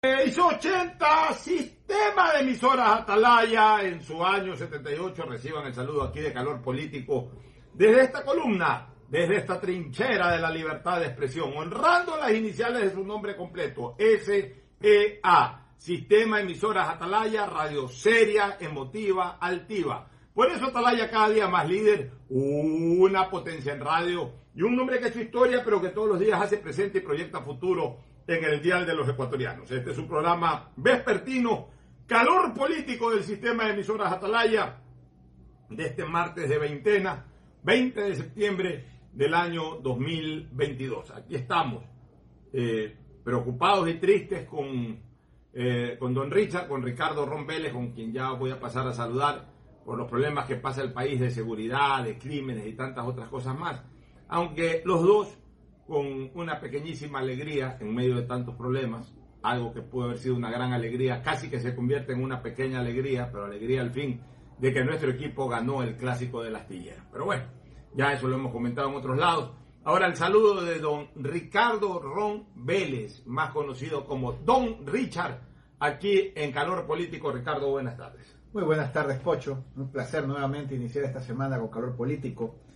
680, sistema de emisoras Atalaya en su año 78. Reciban el saludo aquí de calor político desde esta columna, desde esta trinchera de la libertad de expresión, honrando las iniciales de su nombre completo, SEA, Sistema Emisoras Atalaya, radio seria, emotiva, altiva. Por eso Atalaya cada día más líder, una potencia en radio y un nombre que ha hecho historia, pero que todos los días hace presente y proyecta futuro en el Dial de los Ecuatorianos. Este es un programa vespertino, calor político del sistema de emisoras Atalaya, de este martes de veintena, 20 de septiembre del año 2022. Aquí estamos, eh, preocupados y tristes con, eh, con don Richard, con Ricardo Ron Vélez, con quien ya voy a pasar a saludar por los problemas que pasa el país de seguridad, de crímenes y tantas otras cosas más. Aunque los dos con una pequeñísima alegría en medio de tantos problemas, algo que puede haber sido una gran alegría, casi que se convierte en una pequeña alegría, pero alegría al fin, de que nuestro equipo ganó el clásico de la astillera. Pero bueno, ya eso lo hemos comentado en otros lados. Ahora el saludo de don Ricardo Ron Vélez, más conocido como Don Richard, aquí en Calor Político. Ricardo, buenas tardes. Muy buenas tardes, Pocho. Un placer nuevamente iniciar esta semana con Calor Político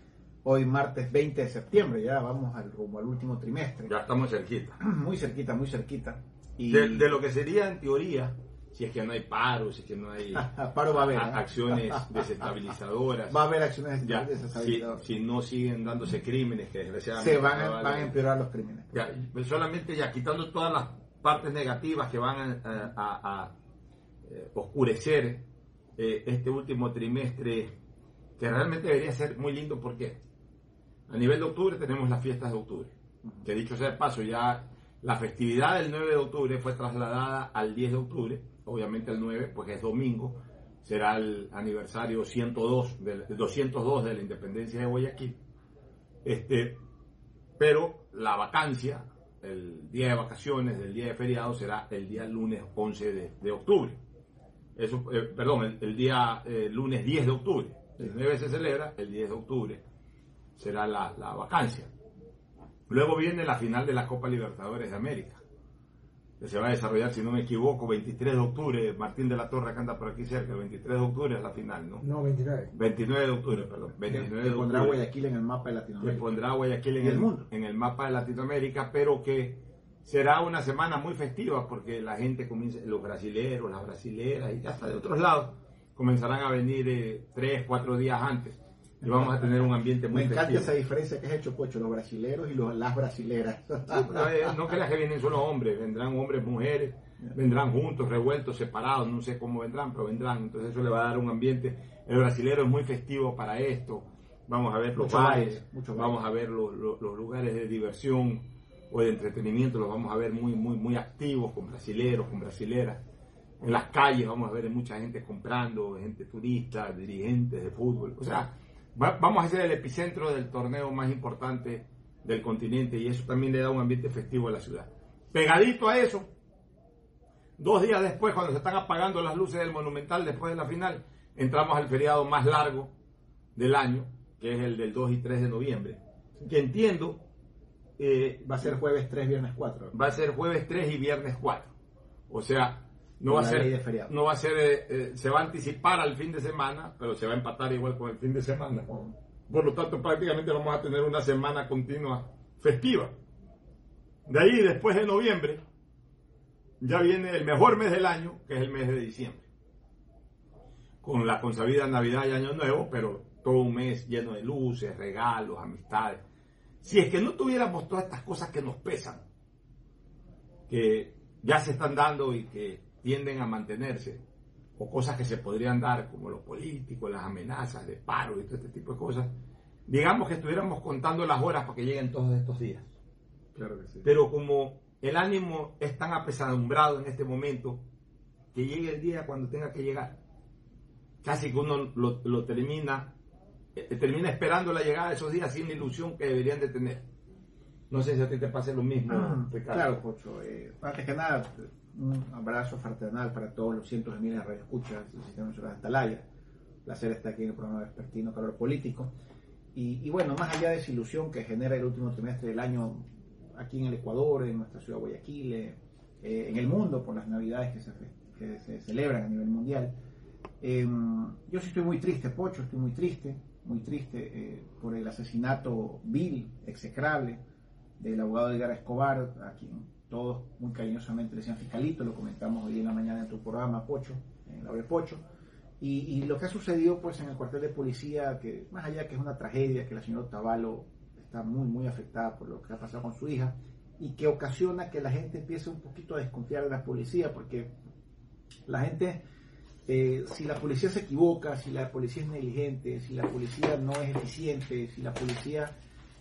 Hoy martes 20 de septiembre, ya vamos al, rumbo al último trimestre. Ya estamos cerquita. Muy cerquita, muy cerquita. Y... De, lo que sería en teoría, si es que no hay paro, si es que no hay paro va a haber, ¿eh? acciones desestabilizadoras. Va a haber acciones desestabilizadoras. Si, no siguen dándose crímenes, que desgraciadamente... Se van, a, empeorar los crímenes. Solamente ya quitando todas las partes negativas que van a, eh, oscurecer eh, este último trimestre, que realmente debería ser muy lindo porque a nivel de octubre tenemos las fiestas de octubre, que dicho sea de paso, ya la festividad del 9 de octubre fue trasladada al 10 de octubre, obviamente el 9, pues es domingo, será el aniversario 102 del, 202 de la independencia de Guayaquil. Este, pero la vacancia, el día de vacaciones, del día de feriado, será el día lunes 11 de, octubre. Eso, eh, perdón, el, día eh, lunes 10 de octubre. El 9 se celebra, el 10 de octubre será la, vacancia. Luego viene la final de la Copa Libertadores de América, que se va a desarrollar, si no me equivoco, 23 de octubre. Martín de la Torre, que anda por aquí cerca, el 23 de octubre es la final, ¿no? No, 29. 29 de octubre, perdón. 29 de pondrá Guayaquil en el mapa de Latinoamérica. Que pondrá Guayaquil en el, mundo. en el mapa de Latinoamérica, pero que será una semana muy festiva porque la gente comienza, los brasileros, las brasileras y hasta de otros lados comenzarán a venir eh, tres, cuatro días antes vamos a tener un ambiente muy Me encanta esa diferencia que has hecho, Pocho, los brasileros y los, las brasileras. Eh, no creas que vienen solo hombres, vendrán hombres, mujeres, vendrán juntos, revueltos, separados, no sé cómo vendrán, pero vendrán. Entonces eso le va a dar un ambiente. El brasilero es muy festivo para esto. Vamos a ver los bares, vamos a ver los, lugares de diversión o de entretenimiento, los vamos a ver muy, muy, muy activos con brasileros, con brasileras. En las calles vamos a ver mucha gente comprando, gente turista, dirigentes de fútbol. O sea, vamos a ser el epicentro del torneo más importante del continente y eso también le da un ambiente festivo a la ciudad. Pegadito a eso, dos días después, cuando se están apagando las luces del Monumental después de la final, entramos al feriado más largo del año, que es el del 2 y 3 de noviembre, que entiendo... Eh, va a ser jueves 3, viernes 4. Va a ser jueves 3 y viernes 4. O sea, no va, a ser, no va a ser, eh, eh, se va a anticipar al fin de semana, pero se va a empatar igual con el fin de semana. Por lo tanto, prácticamente vamos a tener una semana continua festiva. De ahí, después de noviembre, ya viene el mejor mes del año, que es el mes de diciembre. Con la consabida Navidad y Año Nuevo, pero todo un mes lleno de luces, regalos, amistades. Si es que no tuviéramos todas estas cosas que nos pesan, que ya se están dando y que tienden a mantenerse, o cosas que se podrían dar, como los políticos, las amenazas de paro y todo este tipo de cosas, digamos que estuviéramos contando las horas para que lleguen todos estos días. Claro que sí. Pero como el ánimo es tan apesadumbrado en este momento, que llegue el día cuando tenga que llegar. Casi que uno lo, termina, eh, termina esperando la llegada de esos días sin la ilusión que deberían de tener. No sé si a ti te pase lo mismo, ah, Ricardo. Claro, Pocho. Eh, antes que nada, un abrazo fraternal para todos los cientos de miles de radioescuchas del Sistema Nacional de Atalaya. Placer estar aquí en el programa Vespertino Calor Político. Y, bueno, más allá de esa ilusión que genera el último trimestre del año aquí en el Ecuador, en nuestra ciudad Guayaquil, eh, en el mundo por las navidades que se, que se celebran a nivel mundial. Em, yo sí estoy muy triste, Pocho, estoy muy triste, muy triste eh, por el asesinato vil, execrable, del abogado Edgar Escobar, a quien todos muy cariñosamente le decían fiscalito, lo comentamos hoy en la mañana en tu programa, Pocho, en la de Pocho. Y, y, lo que ha sucedido pues en el cuartel de policía, que más allá que es una tragedia, que la señora Otavalo está muy, muy afectada por lo que ha pasado con su hija, y que ocasiona que la gente empiece un poquito a desconfiar de la policía, porque la gente, eh, si la policía se equivoca, si la policía es negligente, si la policía no es eficiente, si la policía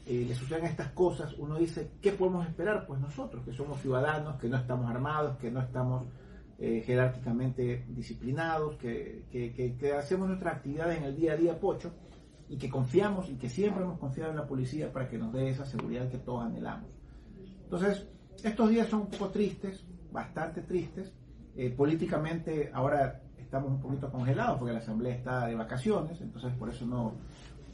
eh, le suceden estas cosas, uno dice, ¿qué podemos esperar? Pues nosotros, que somos ciudadanos, que no estamos armados, que no estamos eh, jerárquicamente disciplinados, que, que, hacemos nuestras actividades en el día a día, pocho, y que confiamos y que siempre hemos confiado en la policía para que nos dé esa seguridad que todos anhelamos. Entonces, estos días son un poco tristes, bastante tristes. Eh, políticamente ahora estamos un poquito congelados porque la Asamblea está de vacaciones, entonces por eso no,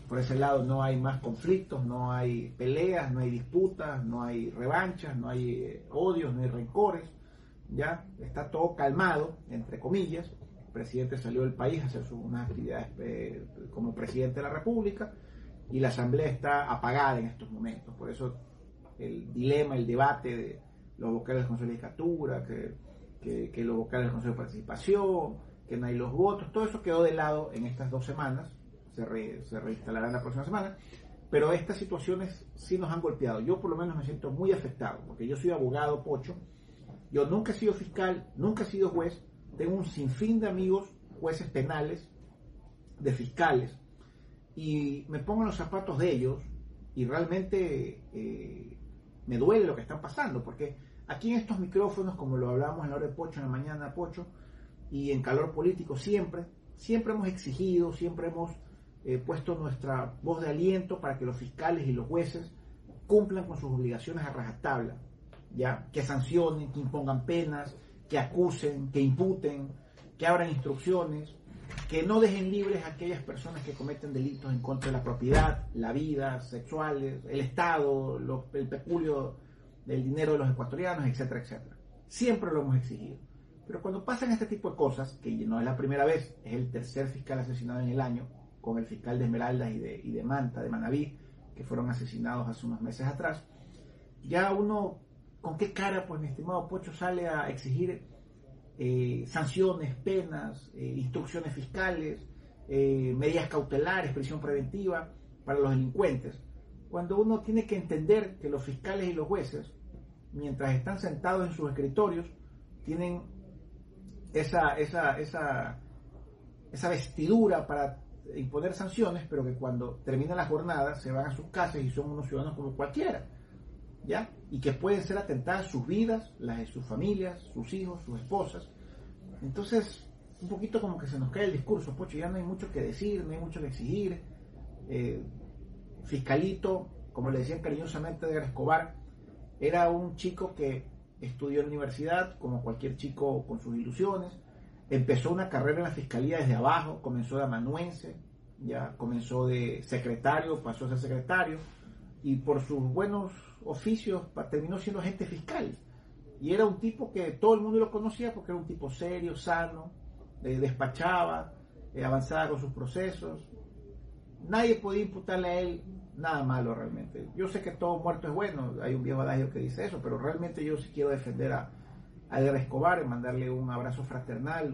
por ese lado no hay más conflictos, no hay peleas, no hay disputas, no hay revanchas, no hay eh, odios, no hay rencores, ya está todo calmado, entre comillas. El presidente salió del país a hacer unas actividades eh, como presidente de la República y la Asamblea está apagada en estos momentos, por eso el dilema, el debate de los vocales del Consejo de Legislatura, que, que, los vocales del Consejo de Participación, que no hay los votos, todo eso quedó de lado en estas dos semanas se, se reinstalará la próxima semana. Pero estas situaciones sí nos han golpeado. Yo por lo menos me siento muy afectado, porque yo soy abogado pocho. Yo nunca he sido fiscal, nunca he sido juez. Tengo un sinfín de amigos, jueces penales, de fiscales. Y me pongo en los zapatos de ellos y realmente eh, me duele lo que están pasando, porque aquí en estos micrófonos, como lo hablamos en la hora de Pocho, en la mañana Pocho, y en calor político siempre, siempre hemos exigido, siempre hemos eh, puesto nuestra voz de aliento para que los fiscales y los jueces cumplan con sus obligaciones a rajatabla, ¿ya? que sancionen, que impongan penas, que acusen, que imputen, que abran instrucciones, que no dejen libres a aquellas personas que cometen delitos en contra de la propiedad, la vida, sexuales, el Estado, el peculio del dinero de los ecuatorianos, etcétera, etcétera. Siempre lo hemos exigido. Pero cuando pasan este tipo de cosas, que no es la primera vez, es el tercer fiscal asesinado en el año, con el fiscal de Esmeraldas y de, y de Manta, de Manaví, que fueron asesinados hace unos meses atrás, ya uno, ¿con qué cara, pues mi estimado Pocho, sale a exigir eh, sanciones, penas, eh, instrucciones fiscales, eh, medidas cautelares, prisión preventiva para los delincuentes? Cuando uno tiene que entender que los fiscales y los jueces, mientras están sentados en sus escritorios, tienen esa, esa, esa, esa vestidura para imponer sanciones, pero que cuando termina la jornada se van a sus casas y son unos ciudadanos como cualquiera, ¿ya? Y que pueden ser atentadas sus vidas, las de sus familias, sus hijos, sus esposas. Entonces, un poquito como que se nos cae el discurso, pocho, ya no hay mucho que decir, no hay mucho que exigir. Eh, fiscalito, como le decían cariñosamente de Escobar, era un chico que estudió en la universidad, como cualquier chico con sus ilusiones, Empezó una carrera en la fiscalía desde abajo, comenzó de amanuense, ya comenzó de secretario, pasó a ser secretario, y por sus buenos oficios terminó siendo agente fiscal. Y era un tipo que todo el mundo lo conocía porque era un tipo serio, sano, eh, despachaba, eh, avanzaba con sus procesos. Nadie podía imputarle a él nada malo realmente. Yo sé que todo muerto es bueno, hay un viejo adagio que dice eso, pero realmente yo sí quiero defender a, a Edgar Escobar, mandarle un abrazo fraternal,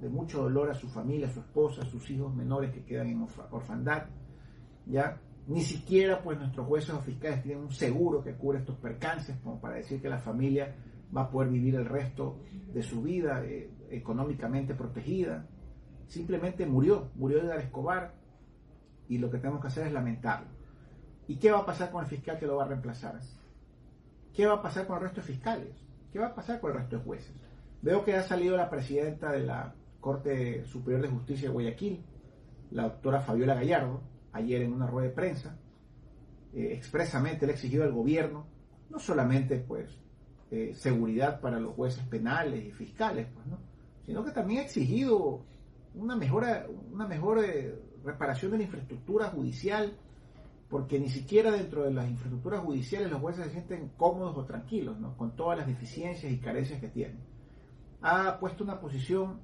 de mucho dolor a su familia, a su esposa, a sus hijos menores que quedan en orfandad. ¿ya? Ni siquiera pues nuestros jueces o fiscales tienen un seguro que cubre estos percances como para decir que la familia va a poder vivir el resto de su vida eh, económicamente protegida. Simplemente murió, murió Edgar Escobar y lo que tenemos que hacer es lamentarlo. ¿Y qué va a pasar con el fiscal que lo va a reemplazar? ¿Qué va a pasar con el resto de fiscales? ¿Qué va a pasar con el resto de jueces? Veo que ha salido la presidenta de la Corte Superior de Justicia de Guayaquil, la doctora Fabiola Gallardo, ayer en una rueda de prensa, eh, expresamente le ha exigido al gobierno no solamente pues eh, seguridad para los jueces penales y fiscales, pues, ¿no? sino que también ha exigido una mejora, una mejor eh, reparación de la infraestructura judicial porque ni siquiera dentro de las infraestructuras judiciales los jueces se sienten cómodos o tranquilos, con todas las deficiencias y carencias que tienen. Ha puesto una posición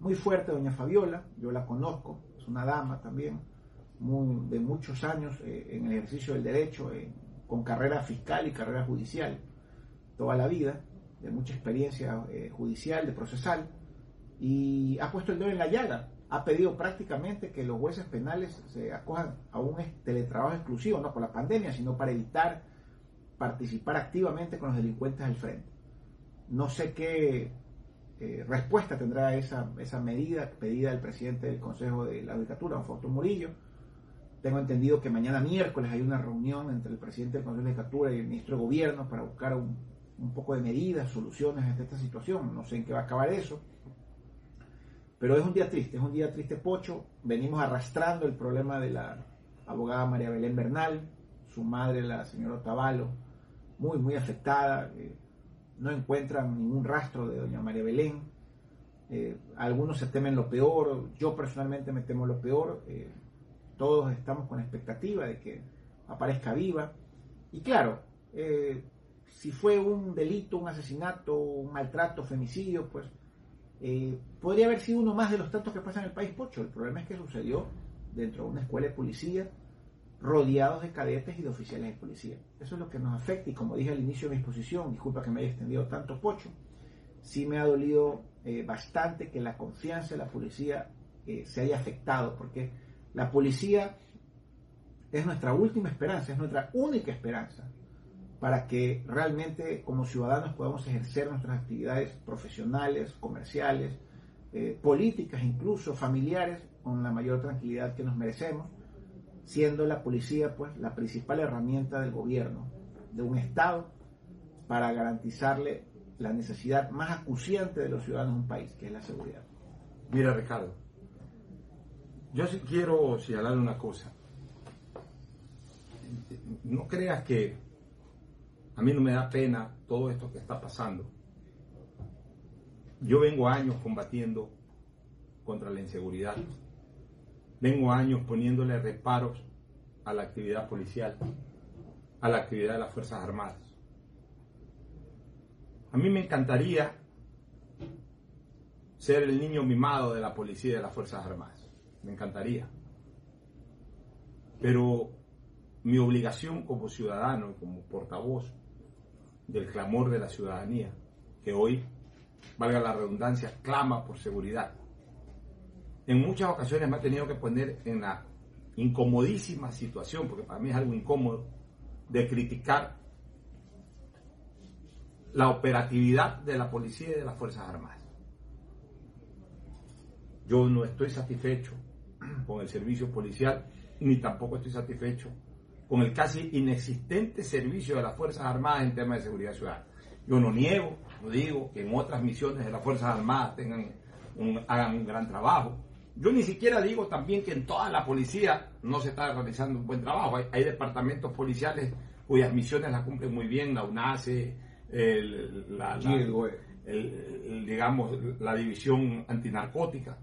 muy fuerte doña Fabiola, yo la conozco, es una dama también, de muchos años eh, en el ejercicio del derecho, con carrera fiscal y carrera judicial, toda la vida, de mucha experiencia eh, judicial, de procesal, y ha puesto el dedo en la llaga ha pedido prácticamente que los jueces penales se acojan a un teletrabajo exclusivo, no por la pandemia, sino para evitar participar activamente con los delincuentes al frente. No sé qué eh, respuesta tendrá esa, esa medida pedida del presidente del Consejo de la Judicatura, don Fausto Murillo. Tengo entendido que mañana miércoles hay una reunión entre el presidente del Consejo de la Judicatura y el ministro de Gobierno para buscar un, un poco de medidas, soluciones ante esta situación. No sé en qué va a acabar eso. Pero es un día triste, es un día triste pocho. Venimos arrastrando el problema de la abogada María Belén Bernal, su madre, la señora Otavalo, muy, muy afectada. Eh, no encuentran ningún rastro de doña María Belén. Eh, algunos se temen lo peor, yo personalmente me temo lo peor. Eh, todos estamos con expectativa de que aparezca viva. Y claro, si fue un delito, un asesinato, un maltrato, femicidio, pues eh, podría haber sido uno más de los tantos que pasan en el país Pocho. El problema es que sucedió dentro de una escuela de policía, rodeados de cadetes y de oficiales de policía. Eso es lo que nos afecta y como dije al inicio de mi exposición, disculpa que me haya extendido tanto Pocho, sí me ha dolido eh, bastante que la confianza de la policía eh, se haya afectado, porque la policía es nuestra última esperanza, es nuestra única esperanza para que realmente como ciudadanos podamos ejercer nuestras actividades profesionales, comerciales, eh, políticas, incluso familiares, con la mayor tranquilidad que nos merecemos, siendo la policía pues la principal herramienta del gobierno, de un Estado, para garantizarle la necesidad más acuciante de los ciudadanos de un país, que es la seguridad. Mira, Ricardo, yo sí quiero señalar una cosa. No creas que a mí no me da pena todo esto que está pasando. Yo vengo años combatiendo contra la inseguridad. Vengo años poniéndole reparos a la actividad policial, a la actividad de las Fuerzas Armadas. A mí me encantaría ser el niño mimado de la policía y de las Fuerzas Armadas. Me encantaría. Pero mi obligación como ciudadano, como portavoz, del clamor de la ciudadanía, que hoy, valga la redundancia, clama por seguridad. En muchas ocasiones me ha tenido que poner en la incomodísima situación, porque para mí es algo incómodo, de criticar la operatividad de la policía y de las Fuerzas Armadas. Yo no estoy satisfecho con el servicio policial, ni tampoco estoy satisfecho con el casi inexistente servicio de las Fuerzas Armadas en temas de seguridad ciudadana. Yo no niego, no digo que en otras misiones de las Fuerzas Armadas tengan hagan un gran trabajo. Yo ni siquiera digo también que en toda la policía no se está realizando un buen trabajo. Hay, departamentos policiales cuyas misiones las cumplen muy bien, la UNACE, la, digamos, la división antinarcótica.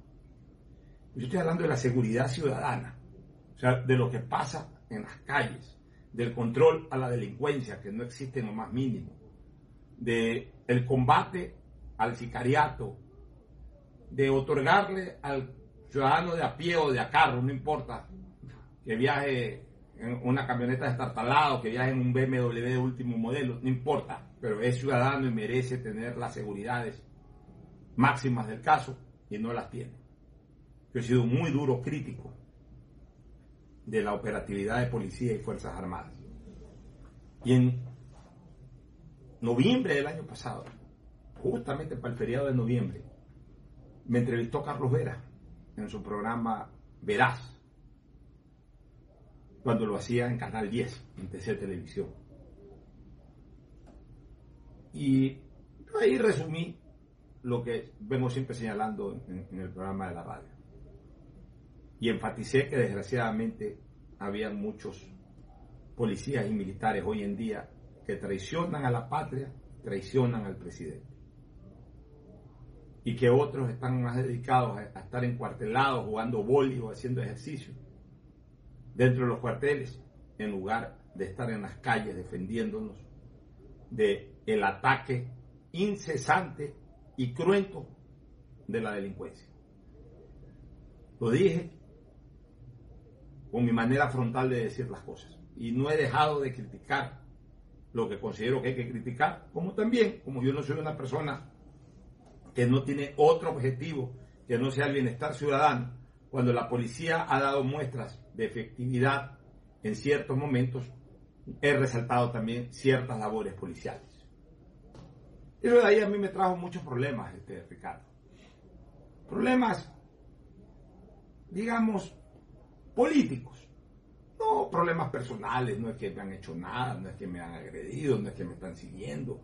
Yo estoy hablando de la seguridad ciudadana, o sea, de lo que pasa en las calles, del control a la delincuencia, que no existe en lo más mínimo, de el combate al sicariato, de otorgarle al ciudadano de a pie o de a carro, no importa, que viaje en una camioneta destartalada que viaje en un BMW de último modelo, no importa, pero es ciudadano y merece tener las seguridades máximas del caso y no las tiene. Yo he sido muy duro crítico de la operatividad de policía y Fuerzas Armadas. Y en noviembre del año pasado, justamente para el feriado de noviembre, me entrevistó Carlos Vera en su programa Veraz, cuando lo hacía en Canal 10, en TC Televisión. Y ahí resumí lo que vemos siempre señalando en el programa de la radio y enfaticé que desgraciadamente había muchos policías y militares hoy en día que traicionan a la patria, traicionan al presidente. Y que otros están más dedicados a, estar encuartelados, jugando boli o haciendo ejercicio, dentro de los cuarteles en lugar de estar en las calles defendiéndonos de el ataque incesante y cruento de la delincuencia. Lo dije con mi manera frontal de decir las cosas y no he dejado de criticar lo que considero que hay que criticar, como también, como yo no soy una persona que no tiene otro objetivo que no sea el bienestar ciudadano, cuando la policía ha dado muestras de efectividad en ciertos momentos, he resaltado también ciertas labores policiales. Eso de ahí a mí me trajo muchos problemas, este, Ricardo. Problemas, digamos, políticos. No problemas personales, no es que me han hecho nada, no es que me han agredido, no es que me están siguiendo.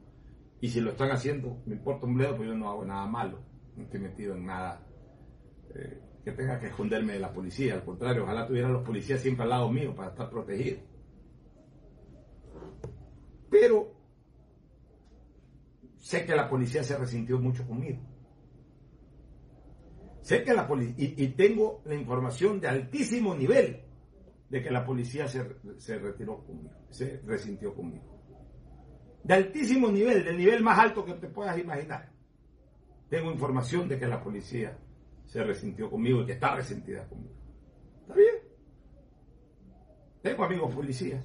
Y si lo están haciendo, me importa un bledo, pues yo no hago nada malo. No estoy metido en nada eh, que tenga que esconderme de la policía. Al contrario, ojalá tuviera los policías siempre al lado mío para estar protegido. Pero sé que la policía se resintió mucho conmigo. Sé que la policía, y, tengo la información de altísimo nivel de que la policía se, se retiró conmigo, se resintió conmigo. De altísimo nivel, del nivel más alto que te puedas imaginar. Tengo información de que la policía se resintió conmigo y que está resentida conmigo. ¿Está bien? Tengo amigos policías.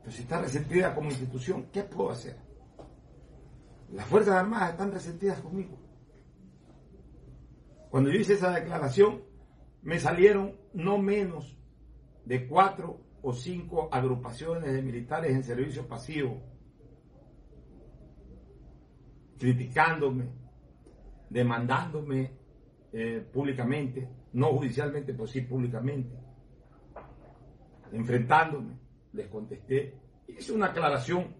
Pero si está resentida como institución, ¿qué puedo hacer? Las Fuerzas Armadas están resentidas conmigo. Cuando yo hice esa declaración, me salieron no menos de cuatro o cinco agrupaciones de militares en servicio pasivo, criticándome, demandándome eh, públicamente, no judicialmente, pero sí públicamente, enfrentándome, les contesté, hice una aclaración,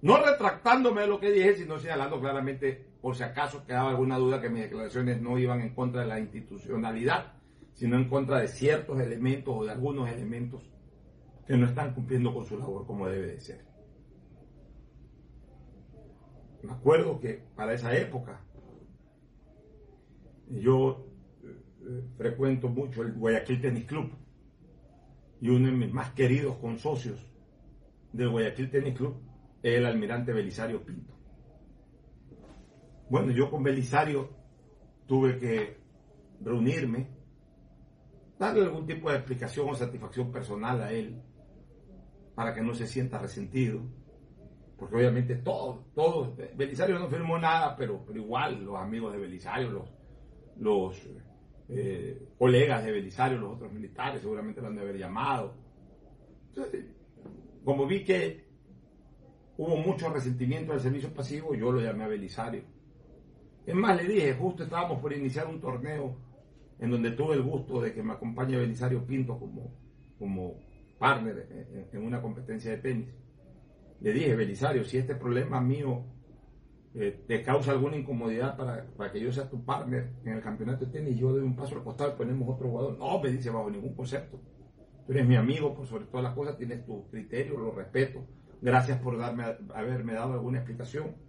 no retractándome de lo que dije, sino señalando claramente por si acaso quedaba alguna duda que mis declaraciones no iban en contra de la institucionalidad, sino en contra de ciertos elementos o de algunos elementos que no están cumpliendo con su labor como debe de ser. Me acuerdo que para esa época yo eh, frecuento mucho el Guayaquil Tennis Club y uno de mis más queridos consocios del Guayaquil Tennis Club es el almirante Belisario Pinto. Bueno, yo con Belisario tuve que reunirme, darle algún tipo de explicación o satisfacción personal a él, para que no se sienta resentido, porque obviamente todos, todos, Belisario no firmó nada, pero, pero igual los amigos de Belisario, los, los eh, colegas de Belisario, los otros militares, seguramente lo han de haber llamado. como vi que hubo mucho resentimiento del servicio pasivo, yo lo llamé a Belisario es más, le dije, justo estábamos por iniciar un torneo en donde tuve el gusto de que me acompañe Belisario Pinto como, como partner en, una competencia de tenis. Le dije, Belisario, si este problema mío eh, te causa alguna incomodidad para, para, que yo sea tu partner en el campeonato de tenis, yo doy un paso al costado y ponemos otro jugador. No, me dice, bajo ningún concepto. Tú eres mi amigo, por sobre todas las cosas, tienes tu criterio, lo respeto. Gracias por darme, haberme dado alguna explicación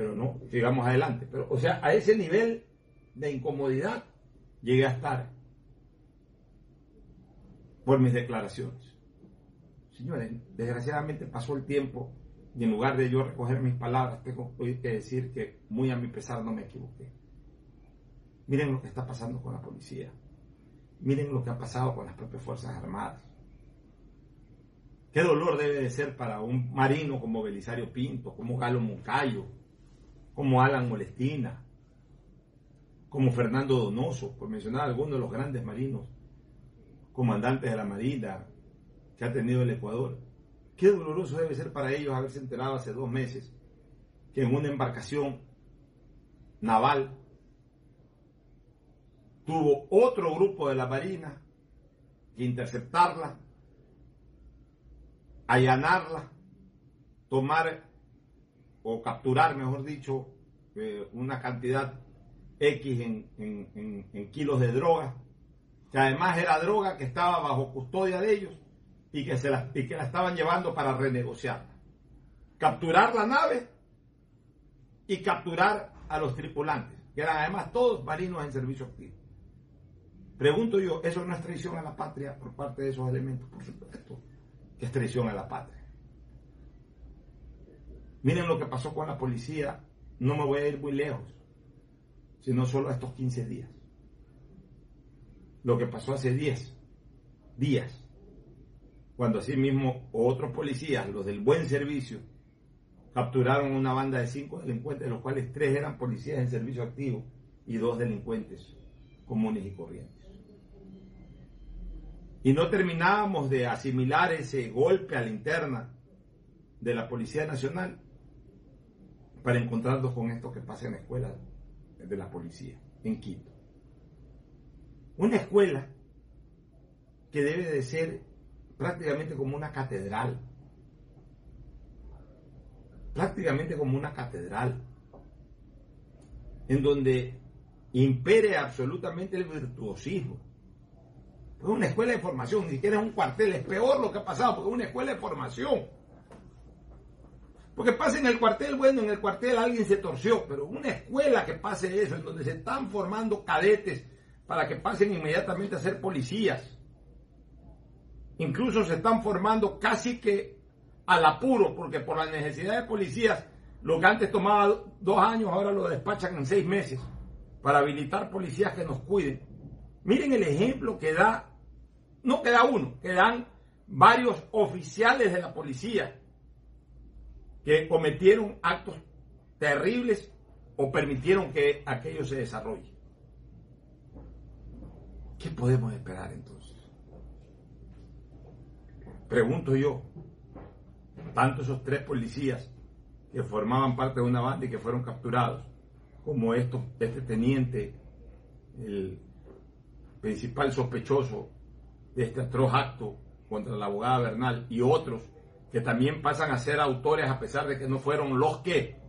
pero no, sigamos adelante. Pero, o sea, a ese nivel de incomodidad llegué a estar por mis declaraciones. Señores, desgraciadamente pasó el tiempo y en lugar de yo recoger mis palabras, tengo que decir que muy a mi pesar no me equivoqué. Miren lo que está pasando con la policía. Miren lo que ha pasado con las propias Fuerzas Armadas. Qué dolor debe de ser para un marino como Belisario Pinto, como Galo Moncayo, como Alan Molestina, como Fernando Donoso, por mencionar algunos de los grandes marinos, comandantes de la Marina que ha tenido el Ecuador. Qué doloroso debe ser para ellos haberse enterado hace dos meses que en una embarcación naval tuvo otro grupo de la Marina que interceptarla, allanarla, tomar o capturar, mejor dicho, eh, una cantidad X en, kilos de droga, que además era droga que estaba bajo custodia de ellos y que, se la, y que la estaban llevando para renegociar. Capturar la nave y capturar a los tripulantes, que eran además todos marinos en servicio activo. Pregunto yo, ¿eso no es traición a la patria por parte de esos elementos? Por supuesto que es traición a la patria. Miren lo que pasó con la policía, no me voy a ir muy lejos, sino solo estos 15 días. Lo que pasó hace 10 días, cuando asimismo otros policías, los del buen servicio, capturaron una banda de cinco delincuentes, de los cuales tres eran policías en servicio activo y dos delincuentes comunes y corrientes. Y no terminábamos de asimilar ese golpe a la interna de la Policía Nacional para encontrarnos con esto que pasa en la escuela de la policía, en Quito. Una escuela que debe de ser prácticamente como una catedral, prácticamente como una catedral, en donde impere absolutamente el virtuosismo. Es una escuela de formación, ni siquiera es un cuartel, es peor lo que ha pasado, porque es una escuela de formación. Porque pasa en el cuartel, bueno, en el cuartel alguien se torció, pero una escuela que pase eso, en donde se están formando cadetes para que pasen inmediatamente a ser policías. Incluso se están formando casi que al apuro, porque por la necesidad de policías, lo que antes tomaba dos años, ahora lo despachan en seis meses para habilitar policías que nos cuiden. Miren el ejemplo que da, no que da uno, que dan varios oficiales de la policía que cometieron actos terribles o permitieron que aquello se desarrolle. ¿Qué podemos esperar entonces? Pregunto yo, tanto esos tres policías que formaban parte de una banda y que fueron capturados, como esto, este teniente, el principal sospechoso de este atroz acto contra la abogada Bernal y otros que también pasan a ser autores a pesar de que no fueron los que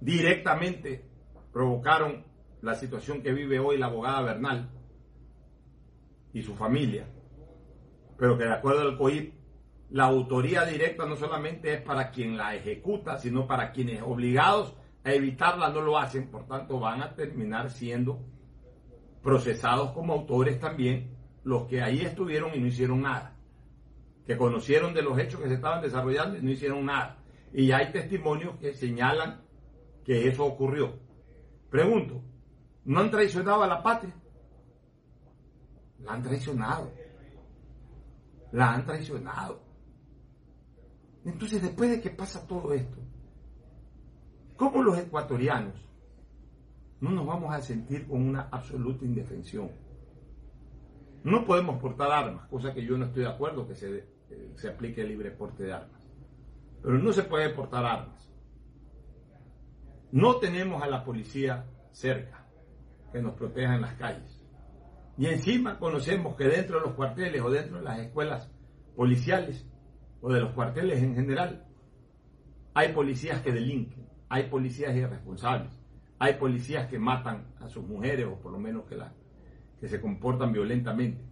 directamente provocaron la situación que vive hoy la abogada Bernal y su familia, pero que de acuerdo al COIP, la autoría directa no solamente es para quien la ejecuta, sino para quienes obligados a evitarla no lo hacen, por tanto van a terminar siendo procesados como autores también los que ahí estuvieron y no hicieron nada, que conocieron de los hechos que se estaban desarrollando y no hicieron nada. Y hay testimonios que señalan que eso ocurrió. Pregunto, ¿no han traicionado a la patria? La han traicionado. La han traicionado. Entonces, después de que pasa todo esto, ¿Cómo los ecuatorianos no nos vamos a sentir con una absoluta indefensión? No podemos portar armas, cosa que yo no estoy de acuerdo que se, eh, se aplique el libre porte de armas. Pero no se puede portar armas. No tenemos a la policía cerca que nos proteja en las calles. Y encima conocemos que dentro de los cuarteles o dentro de las escuelas policiales o de los cuarteles en general hay policías que delinquen hay policías irresponsables, hay policías que matan a sus mujeres o por lo menos que, la, que se comportan violentamente.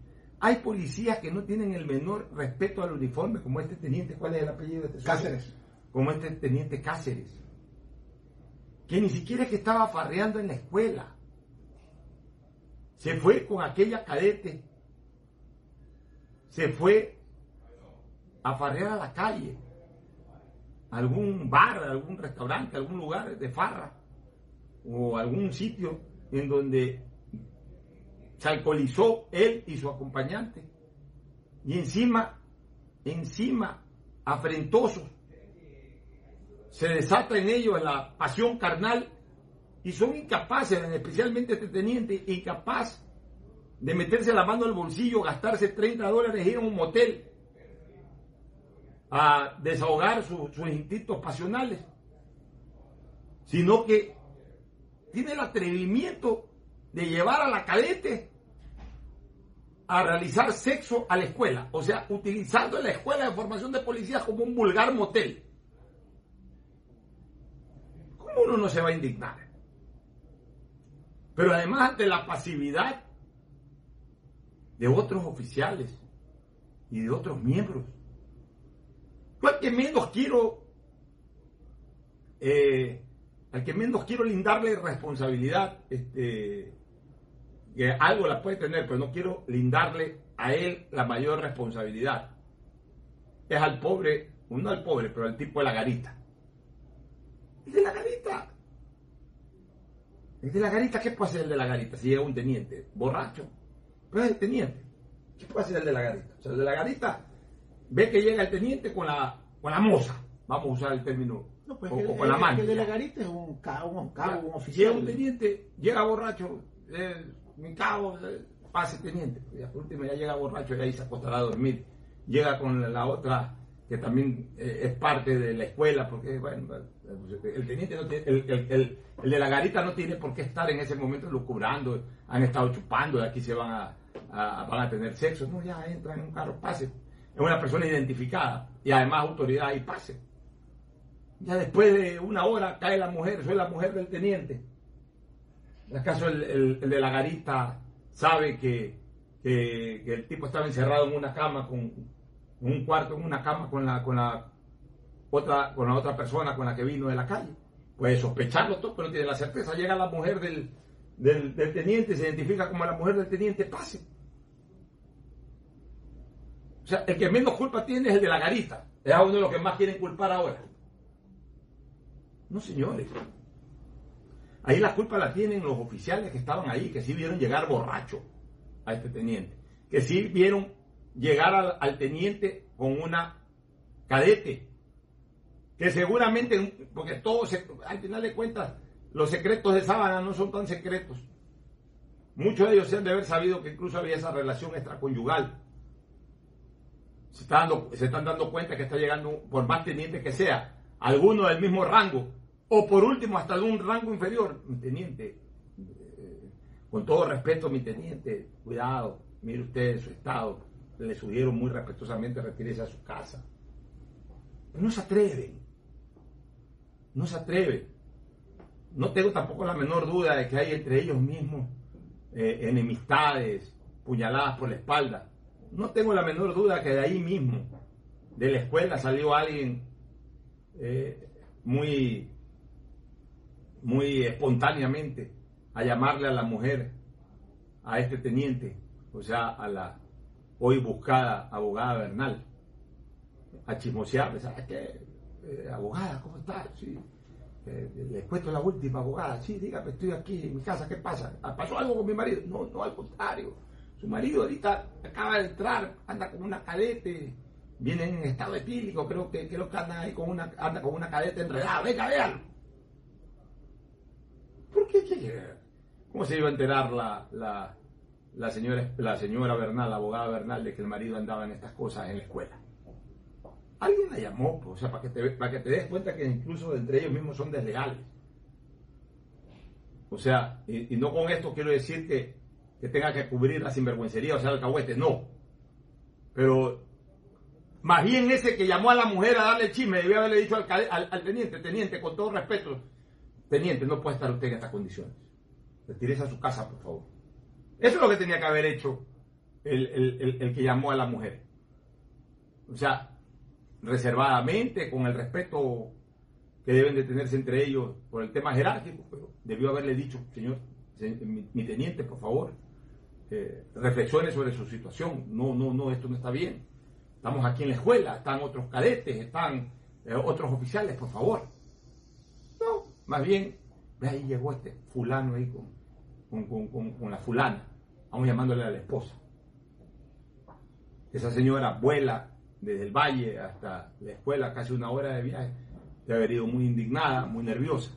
Hay policías que no tienen el menor respeto al uniforme, como este teniente, ¿cuál es el apellido de este Cáceres. Como este teniente Cáceres, que ni siquiera es que estaba farreando en la escuela. Se fue con aquella cadete, se fue a farrear a la calle algún bar, algún restaurante, algún lugar de farra o algún sitio en donde se alcoholizó él y su acompañante. Y encima, encima, afrentosos, se desata en ellos la pasión carnal y son incapaces, especialmente este teniente, incapaz de meterse la mano al bolsillo, gastarse 30 dólares, ir a un motel a desahogar sus instintos pasionales, sino que tiene el atrevimiento de llevar a la cadete a realizar sexo a la escuela, o sea, utilizando la escuela de formación de policías como un vulgar motel. ¿Cómo uno no se va a indignar? Pero además ante la pasividad de otros oficiales y de otros miembros al que menos quiero, eh, al que menos quiero lindarle responsabilidad, este, que algo la puede tener, pero no quiero lindarle a él la mayor responsabilidad. Es al pobre, no al pobre, pero al tipo de la garita. El de la garita. El de la garita, ¿qué puede hacer el de la garita si llega un teniente? Borracho. Pero es el teniente. ¿Qué puede hacer el de la garita? O sea, el de la garita ve que llega el teniente con la, con la moza. Vamos a usar el término. No, pues o, el, o con la mano. el de la garita es un cabo, un, cabo, un Llega oficial. un teniente, llega borracho, eh, mi cabo, eh, pase teniente. Ya, por último, ya llega borracho y ahí se acostará a dormir. Llega con la otra que también eh, es parte de la escuela, porque bueno, el teniente no tiene, el, el- el- de la garita no tiene por qué estar en ese momento lucubrando, han estado chupando, de aquí se van a, a- van a tener sexo. No, ya entra en un carro, pase. Es una persona identificada y además autoridad y pase. Ya después de una hora cae la mujer, soy la mujer del teniente. ¿Acaso el, el- el de la garita sabe que, que- el tipo estaba encerrado en una cama, con en un cuarto, en una cama con la, con la otra, con la otra persona con la que vino de la calle? Puede sospecharlo todo, pero tiene la certeza. Llega la mujer del, del, del teniente, se identifica como la mujer del teniente, pase. O sea, el que menos culpa tiene es el de la garita. Es a uno de los que más quieren culpar ahora. No, señores. Ahí la culpa la tienen los oficiales que estaban ahí, que sí vieron llegar borracho a este teniente. Que sí vieron llegar al, teniente con una cadete. Que seguramente, porque todos, se- al final de cuentas, los secretos de sábana no son tan secretos. Muchos de ellos se han de haber sabido que incluso había esa relación extraconyugal. Se, dando- se están dando cuenta que está llegando, por más teniente que sea, alguno del mismo rango, o por último hasta de un rango inferior. Mi teniente, eh, con todo respeto, mi teniente, cuidado, mire usted su estado. Le sugiero muy respetuosamente retirarse a su casa. No se atreven. No se atreven. No tengo tampoco la menor duda de que hay entre ellos mismos eh, enemistades, puñaladas por la espalda. No tengo la menor duda que de ahí mismo, de la escuela, salió alguien eh, muy, muy espontáneamente a llamarle a la mujer, a este teniente, o sea, a la hoy buscada abogada Bernal, a chismosearle, ¿sabes qué? Eh, abogada, ¿cómo está? Sí. Eh, les cuento la última abogada, sí, dígame, estoy aquí en mi casa, ¿qué pasa? ¿Pasó algo con mi marido? No, no, al contrario. Su marido ahorita acaba de entrar, anda con una cadete, viene en estado etílico, creo que creo que anda ahí con una, anda con una cadete enredada, venga, véanlo. ¿Por qué? ¿Qué? ¿Cómo se iba a enterar la, la, señora, la señora Bernal, la abogada Bernal, de que el marido andaba en estas cosas en la escuela? Alguien la llamó, pues, o sea, para que, te, para que te des cuenta que incluso entre ellos mismos son desleales. O sea, y, no con esto quiero decir que, que tenga que cubrir la sinvergüencería, o sea, el cahuete, no. Pero más bien ese que llamó a la mujer a darle el chisme, debió haberle dicho al- al teniente, teniente, con todo respeto, teniente, no puede estar usted en estas condiciones. Retírese a su casa, por favor. Eso es lo que tenía que haber hecho el, el- el- que llamó a la mujer. O sea, reservadamente, con el respeto que deben de tenerse entre ellos por el tema jerárquico, pero debió haberle dicho, señor, se- mi, mi teniente, por favor, eh, reflexione sobre su situación. No, no, no, esto no está bien. Estamos aquí en la escuela, están otros cadetes, están eh, otros oficiales, por favor. Más bien, ve ahí llegó este fulano ahí con, con, con- con- con la fulana, vamos llamándole a la esposa. Esa señora vuela desde el valle hasta la escuela, casi una hora de viaje, de haber ido muy indignada, muy nerviosa.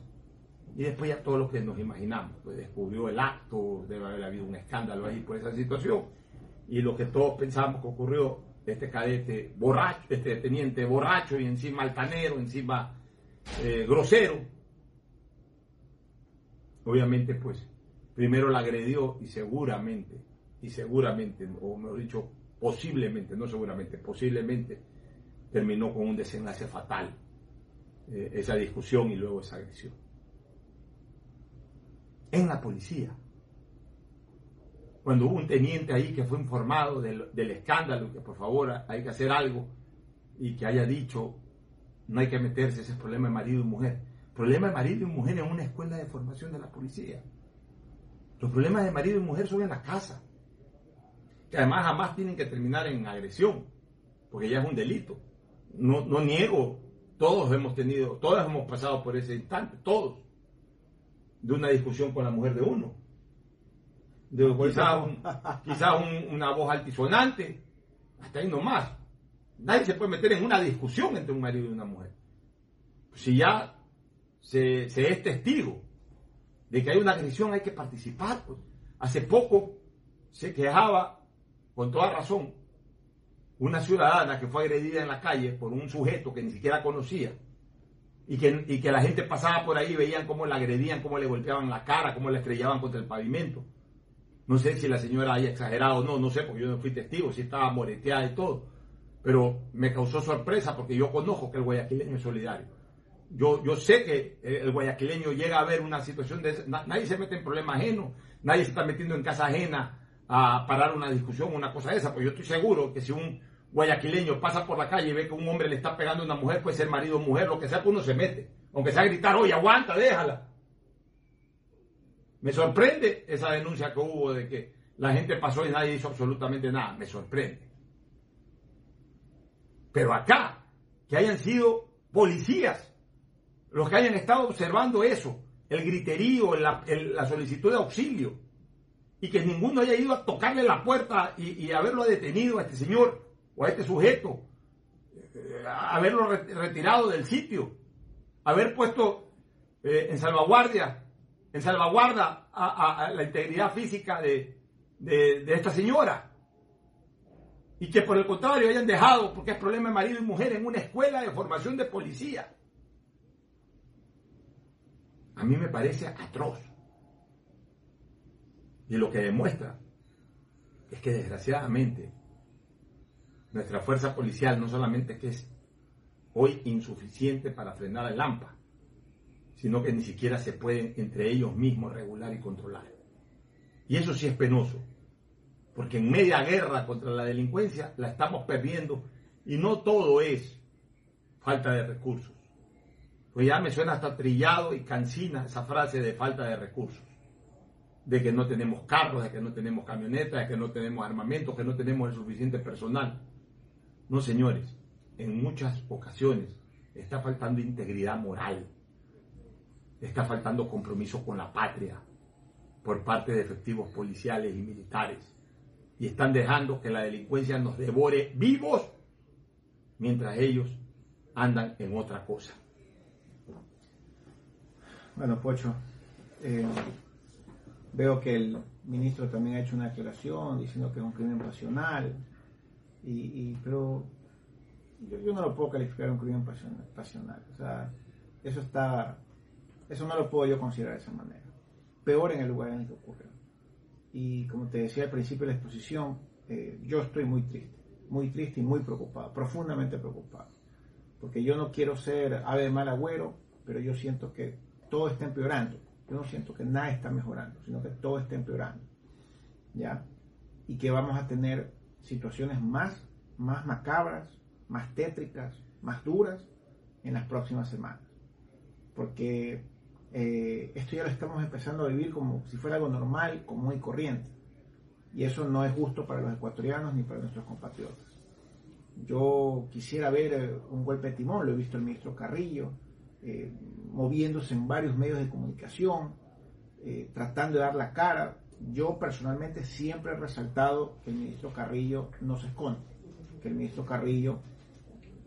Y después ya todo lo que nos imaginamos, pues descubrió el acto, debe haber habido un escándalo ahí por esa situación. Y lo que todos pensamos que ocurrió, este cadete borracho, este teniente borracho y encima altanero, encima eh, grosero, obviamente pues primero la agredió y seguramente, y seguramente, o mejor dicho, posiblemente, no seguramente, posiblemente terminó con un desenlace fatal eh, esa discusión y luego esa agresión. En la policía, cuando hubo un teniente ahí que fue informado del, del escándalo, que por favor hay que hacer algo, y que haya dicho, no hay que meterse, ese es problema de marido y mujer. Problema de marido y mujer en una escuela de formación de la policía. Los problemas de marido y mujer son en la casa. Que además jamás tienen que terminar en agresión, porque ya es un delito. No, no niego, todos hemos tenido, todos hemos pasado por ese instante, todos, de una discusión con la mujer de uno. De quizás un- quizás un- una voz altisonante, hasta ahí nomás. Nadie se puede meter en una discusión entre un marido y una mujer. Si ya se, es testigo de que hay una agresión, hay que participar. pues. Hace poco se quejaba, con toda razón, una ciudadana que fue agredida en la calle por un sujeto que ni siquiera conocía y que, y que la gente pasaba por ahí veían cómo la agredían, cómo le golpeaban la cara, cómo la estrellaban contra el pavimento. No sé si la señora haya exagerado o no, no sé, porque yo no fui testigo, si estaba moreteada y todo. Pero me causó sorpresa porque yo conozco que el guayaquileño es solidario. Yo, yo sé que el guayaquileño llega a ver una situación de nadie se mete en problema ajeno, nadie se está metiendo en casa ajena a parar una discusión, una cosa de esa, pues yo estoy seguro que si un guayaquileño pasa por la calle y ve que un hombre le está pegando a una mujer, puede ser marido o mujer, lo que sea, pues uno se mete, aunque sea gritar, oye, aguanta, déjala. Me sorprende esa denuncia que hubo de que la gente pasó y nadie hizo absolutamente nada, me sorprende. Pero acá, que hayan sido policías los que hayan estado observando eso, el griterío, la, solicitud de auxilio, y que ninguno haya ido a tocarle la puerta y, haberlo detenido a este señor o a este sujeto, eh, haberlo re- retirado del sitio, haber puesto eh, en salvaguardia, en salvaguarda a, la integridad física de, de- de esta señora. Y que por el contrario hayan dejado, porque es problema de marido y mujer, en una escuela de formación de policía. A mí me parece atroz. Y lo que demuestra es que desgraciadamente nuestra fuerza policial no solamente que es hoy insuficiente para frenar al Lampa, sino que ni siquiera se pueden entre ellos mismos regular y controlar. Y eso sí es penoso, porque en media guerra contra la delincuencia la estamos perdiendo y no todo es falta de recursos. Pues ya me suena hasta trillado y cansina esa frase de falta de recursos. De que no tenemos carros, de que no tenemos camionetas, de que no tenemos armamento, que no tenemos el suficiente personal. No, señores, en muchas ocasiones está faltando integridad moral, está faltando compromiso con la patria por parte de efectivos policiales y militares. Y están dejando que la delincuencia nos devore vivos mientras ellos andan en otra cosa. Bueno, Pocho, eh, veo que el ministro también ha hecho una declaración diciendo que es un crimen pasional, y, pero yo, no lo puedo calificar un crimen pasional. O sea, eso está, eso no lo puedo yo considerar de esa manera. Peor en el lugar en el que ocurrió. Y como te decía al principio de la exposición, eh, yo estoy muy triste, muy triste y muy preocupado, profundamente preocupado. Porque yo no quiero ser ave de mal agüero, pero yo siento que todo está empeorando. Yo no siento que nada está mejorando, sino que todo está empeorando. ¿Ya? Y que vamos a tener situaciones más, más macabras, más tétricas, más duras en las próximas semanas. Porque eh, esto ya lo estamos empezando a vivir como si fuera algo normal, común y corriente. Y eso no es justo para los ecuatorianos ni para nuestros compatriotas. Yo quisiera ver eh, un golpe de timón, lo he visto el ministro Carrillo, eh, moviéndose en varios medios de comunicación, eh, tratando de dar la cara. Yo personalmente siempre he resaltado que el ministro Carrillo no se esconde, que el ministro Carrillo,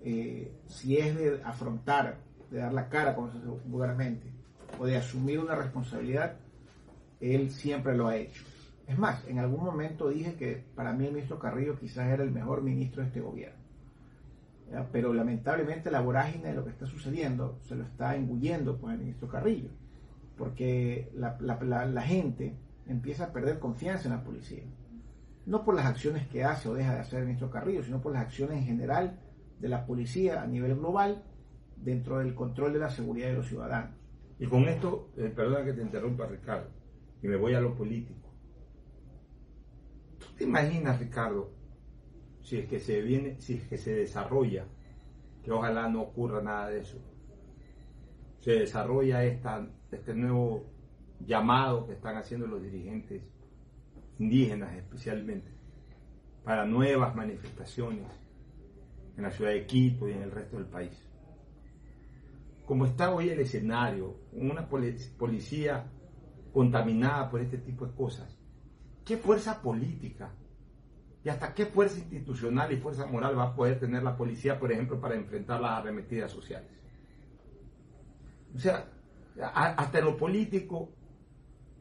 eh, si es de afrontar, de dar la cara, como se vulgarmente, o de asumir una responsabilidad, él siempre lo ha hecho. Es más, en algún momento dije que para mí el ministro Carrillo quizás era el mejor ministro de este gobierno. Pero lamentablemente la vorágine de lo que está sucediendo se lo está engullendo pues, el ministro Carrillo, porque la, la- la- la gente empieza a perder confianza en la policía. No por las acciones que hace o deja de hacer el ministro Carrillo, sino por las acciones en general de la policía a nivel global dentro del control de la seguridad de los ciudadanos. Y con esto, eh, perdona que te interrumpa, Ricardo, y me voy a lo político. ¿Tú te imaginas, Ricardo, si es que se viene, si es que se desarrolla, que ojalá no ocurra nada de eso, se desarrolla esta, este nuevo llamado que están haciendo los dirigentes indígenas especialmente para nuevas manifestaciones en la ciudad de Quito y en el resto del país. Como está hoy el escenario, una policía contaminada por este tipo de cosas, ¿qué fuerza política y hasta qué fuerza institucional y fuerza moral va a poder tener la policía, por ejemplo, para enfrentar las arremetidas sociales? O sea, hasta lo político,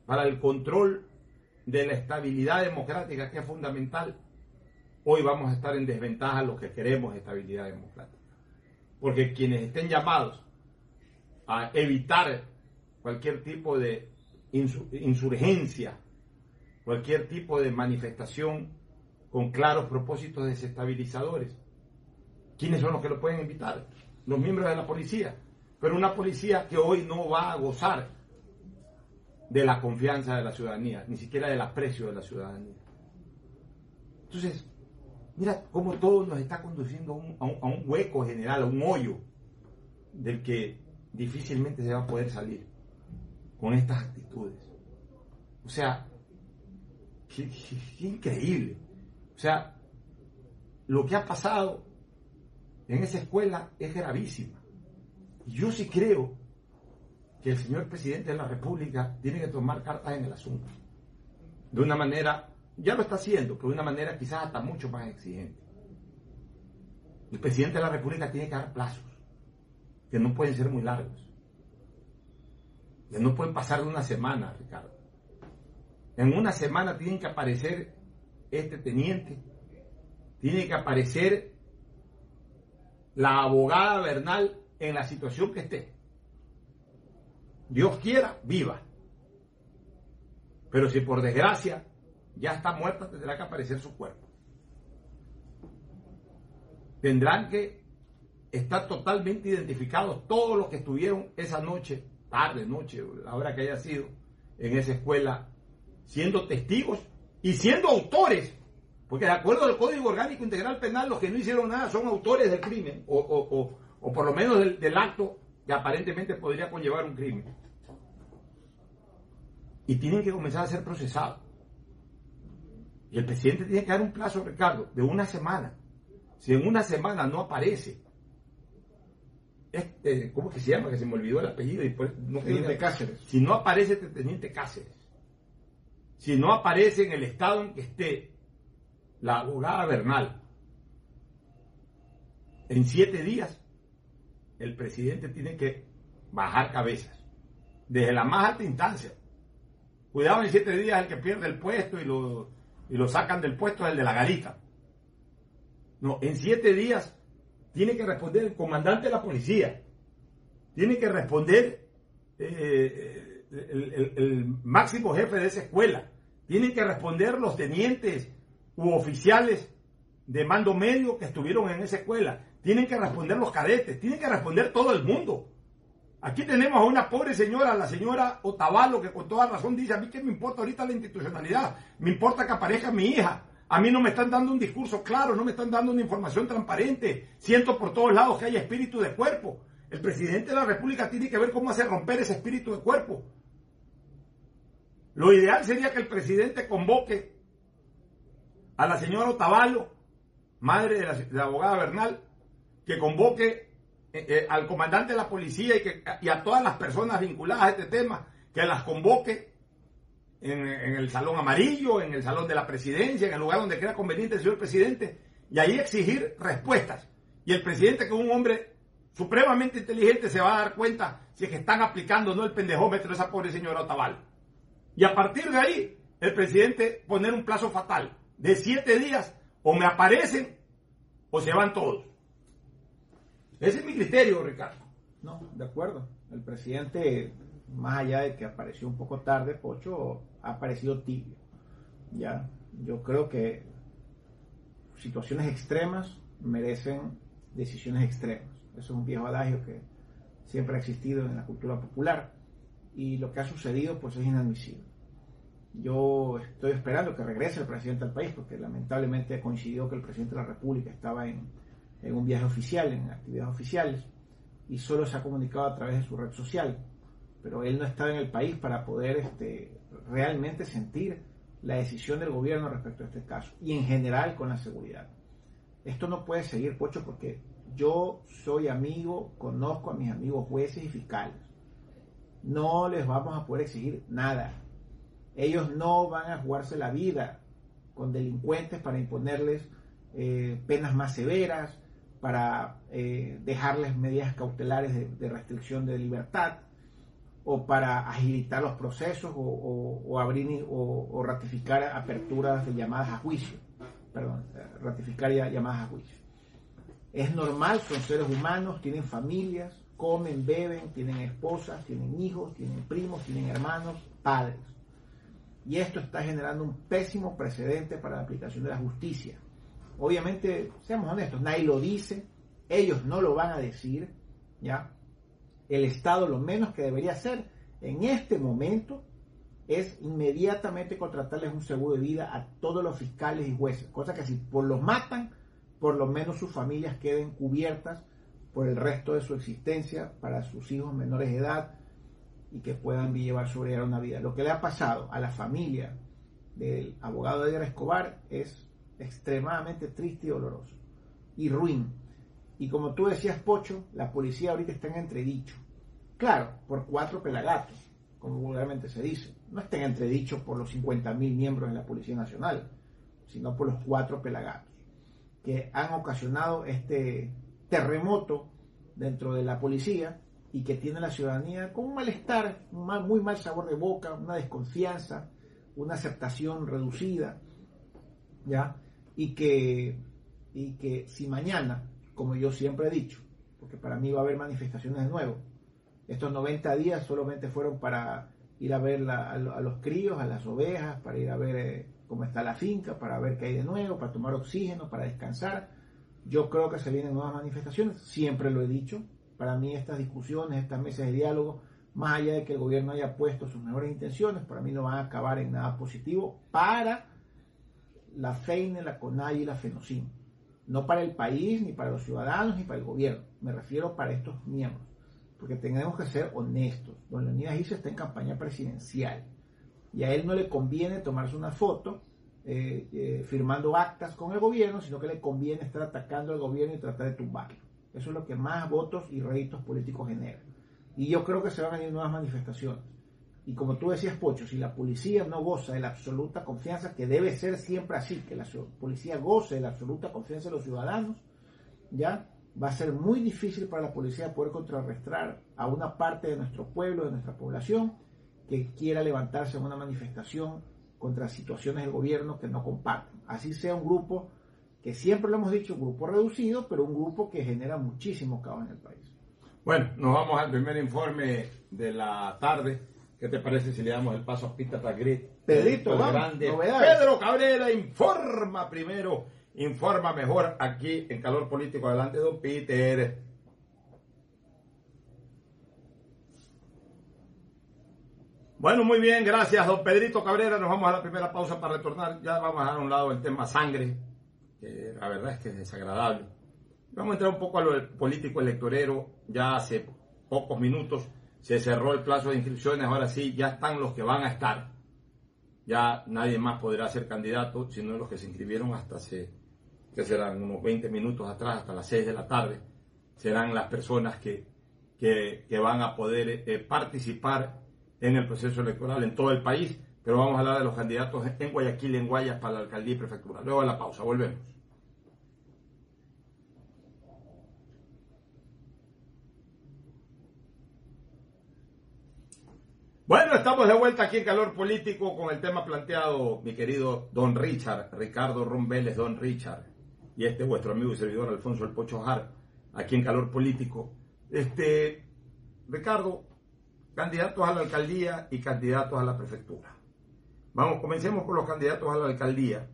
para el control de la estabilidad democrática, que es fundamental, hoy vamos a estar en desventaja los que queremos estabilidad democrática. Porque quienes estén llamados a evitar cualquier tipo de insurgencia, cualquier tipo de manifestación con claros propósitos desestabilizadores, ¿quiénes son los que lo pueden evitar? Los miembros de la policía. Pero una policía que hoy no va a gozar de la confianza de la ciudadanía, ni siquiera del aprecio de la ciudadanía. Entonces, Mira cómo todo nos está conduciendo a un, hueco general, a un hoyo del que difícilmente se va a poder salir con estas actitudes. O sea, qué, increíble. O sea, lo que ha pasado en esa escuela es gravísima. Yo sí creo que el señor presidente de la República tiene que tomar cartas en el asunto. De una manera ya lo está haciendo, pero de una manera quizás hasta mucho más exigente. El presidente de la República tiene que dar plazos, que no pueden ser muy largos. Que no pueden pasar de una semana, Ricardo. En una semana tienen que aparecer este teniente, tiene que aparecer la abogada Bernal en la situación que esté. Dios quiera, viva. Pero si por desgracia ya está muerta, tendrá que aparecer su cuerpo. Tendrán que estar totalmente identificados todos los que estuvieron esa noche, tarde, noche, la hora que haya sido, en esa escuela, siendo testigos y siendo autores. Porque de acuerdo al Código Orgánico Integral Penal, los que no hicieron nada son autores del crimen, o, por lo menos del, del acto que aparentemente podría conllevar un crimen. Y tienen que comenzar a ser procesados. Y el presidente tiene que dar un plazo, Ricardo, de una semana. Si en una semana no aparece, este, ¿cómo que se llama? Que se me olvidó el apellido. Y pues, no teniente Cáceres. Si no aparece este teniente Cáceres, si no aparece en el estado en que esté la abogada Bernal, en siete días, el presidente tiene que bajar cabezas, desde la más alta instancia. Cuidado en siete días el que pierde el puesto y lo y lo sacan del puesto del de la garita. No, en siete días tiene que responder el comandante de la policía, tiene que responder eh, el, máximo jefe de esa escuela, tienen que responder los tenientes u oficiales de mando medio que estuvieron en esa escuela, tienen que responder los cadetes, tienen que responder todo el mundo. Aquí tenemos a una pobre señora, la señora Otavalo, que con toda razón dice, a mí qué me importa ahorita la institucionalidad, me importa que aparezca mi hija. A mí no me están dando un discurso claro, no me están dando una información transparente. Siento por todos lados que hay espíritu de cuerpo. El presidente de la República tiene que ver cómo hacer romper ese espíritu de cuerpo. Lo ideal sería que el presidente convoque a la señora Otavalo, madre de la, abogada Bernal, que convoque eh, eh, al comandante de la policía y, que, a todas las personas vinculadas a este tema, que las convoque en, el salón amarillo, en el salón de la presidencia, en el lugar donde crea conveniente el señor presidente, y ahí exigir respuestas. Y el presidente, que es un hombre supremamente inteligente, se va a dar cuenta si es que están aplicando no el pendejómetro de esa pobre señora Otavalo. Y a partir de ahí, el presidente poner un plazo fatal de siete días, o me aparecen o se van todos. Ese es mi criterio, Ricardo. No, de acuerdo. El presidente, más allá de que apareció un poco tarde, Pocho, ha aparecido tibio. Ya, yo creo que situaciones extremas merecen decisiones extremas. Eso es un viejo adagio que siempre ha existido en la cultura popular y lo que ha sucedido pues es inadmisible. Yo estoy esperando que regrese el presidente al país porque lamentablemente coincidió que el presidente de la República estaba en, en un viaje oficial, en actividades oficiales, y solo se ha comunicado a través de su red social. pero él no estaba en el país para poder este, realmente sentir la decisión del gobierno respecto a este caso y en general con la seguridad. Esto no puede seguir, Pocho, porque yo soy amigo, conozco a mis amigos jueces y fiscales. No les vamos a poder exigir nada. Ellos no van a jugarse la vida con delincuentes para imponerles eh, penas más severas, para eh, dejarles medidas cautelares de, restricción de libertad o para agilitar los procesos o, abrir o, ratificar aperturas de llamadas a juicio. Perdón, eh, ratificar llamadas a juicio. Es normal, son seres humanos, tienen familias, comen, beben, tienen esposas, tienen hijos, tienen primos, tienen hermanos, padres. Y esto está generando un pésimo precedente para la aplicación de la justicia. Obviamente, seamos honestos, nadie lo dice, ellos no lo van a decir, ¿ya? El Estado lo menos que debería hacer en este momento es inmediatamente contratarles un seguro de vida a todos los fiscales y jueces, cosa que si por los matan, por lo menos sus familias queden cubiertas por el resto de su existencia para sus hijos menores de edad y que puedan llevar sobre una vida. Lo que le ha pasado a la familia del abogado Edgar Escobar es extremadamente triste y doloroso y ruin. Y como tú decías, Pocho, la policía ahorita está en entredicho. Claro, por cuatro pelagatos, como vulgarmente se dice. No está en entredicho por los 50.000 miembros de la Policía Nacional, sino por los cuatro pelagatos que han ocasionado este terremoto dentro de la policía y que tiene la ciudadanía con un malestar, muy mal sabor de boca, una desconfianza, una aceptación reducida, ¿ya? Y que, y que si mañana, como yo siempre he dicho, porque para mí va a haber manifestaciones de nuevo, estos 90 días solamente fueron para ir a ver a, los críos, a las ovejas, para ir a ver eh, cómo está la finca, para ver qué hay de nuevo, para tomar oxígeno, para descansar. Yo creo que se vienen nuevas manifestaciones, siempre lo he dicho. Para mí estas discusiones, estas mesas de diálogo, más allá de que el gobierno haya puesto sus mejores intenciones, para mí no van a acabar en nada positivo para la FEINE, la CONAI y la FENOCIN. No para el país, ni para los ciudadanos, ni para el gobierno. Me refiero para estos miembros. Porque tenemos que ser honestos. Don Leonidas Issa está en campaña presidencial y a él no le conviene tomarse una foto eh, eh, firmando actas con el gobierno, sino que le conviene estar atacando al gobierno y tratar de tumbarlo. Eso es lo que más votos y réditos políticos genera. Y yo creo que se van a venir nuevas manifestaciones. Y como tú decías, Pocho, si la policía no goza de la absoluta confianza, que debe ser siempre así, que la policía goce de la absoluta confianza de los ciudadanos, ya va a ser muy difícil para la policía poder contrarrestar a una parte de nuestro pueblo, de nuestra población, que quiera levantarse en una manifestación contra situaciones del gobierno que no comparten. Así sea un grupo que siempre lo hemos dicho, un grupo reducido, pero un grupo que genera muchísimo caos en el país. Bueno, nos vamos al primer informe de la tarde. ¿Qué te parece si le damos el paso a Pita Tagrit? Pedrito, grande. Pedro Cabrera informa primero, informa mejor aquí en Calor Político. Adelante, don Peter. Bueno, muy bien, gracias, don Pedrito Cabrera. Nos vamos a la primera pausa para retornar. Ya vamos a dejar a un lado el tema sangre, la verdad es que es desagradable. Vamos a entrar un poco a lo político electorero. Ya hace pocos minutos se cerró el plazo de inscripciones. Ahora sí, ya están los que van a estar. Ya nadie más podrá ser candidato, sino los que se inscribieron hasta hace, que serán unos 20 minutos atrás, hasta las 6 de la tarde. Serán las personas que, que, van a poder eh, participar en el proceso electoral en todo el país, pero vamos a hablar de los candidatos en Guayaquil, en Guayas, para la alcaldía y prefectura. Luego la pausa, volvemos. Bueno, estamos de vuelta aquí en Calor Político con el tema planteado, mi querido Don Richard, Ricardo Rombeles, Don Richard, y este vuestro amigo y servidor Alfonso El Pocho Jar, aquí en Calor Político. Este, Ricardo, candidatos a la alcaldía y candidatos a la prefectura. Vamos, comencemos por los candidatos a la alcaldía.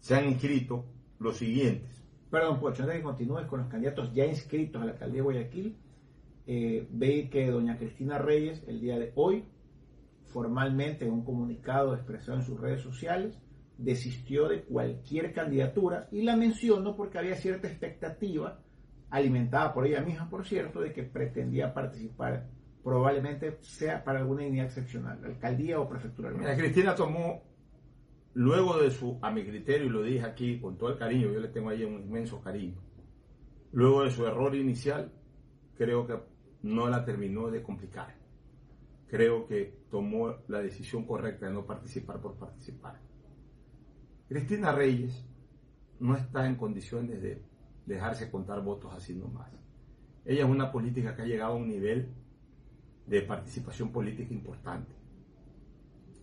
Se han inscrito los siguientes. Perdón, Pocho, antes que continúes con los candidatos ya inscritos a la alcaldía de Guayaquil, eh, ve que doña Cristina Reyes el día de hoy, formalmente en un comunicado expresado en sus redes sociales, desistió de cualquier candidatura y la menciono porque había cierta expectativa, alimentada por ella misma, por cierto, de que pretendía participar probablemente sea para alguna unidad excepcional, alcaldía o prefectura. Mira, Cristina tomó, luego de su, a mi criterio, y lo dije aquí con todo el cariño, yo le tengo ahí un inmenso cariño, luego de su error inicial, creo que no la terminó de complicar. Creo que tomó la decisión correcta de no participar por participar. Cristina Reyes no está en condiciones de dejarse contar votos así nomás. Ella es una política que ha llegado a un nivel de participación política importante,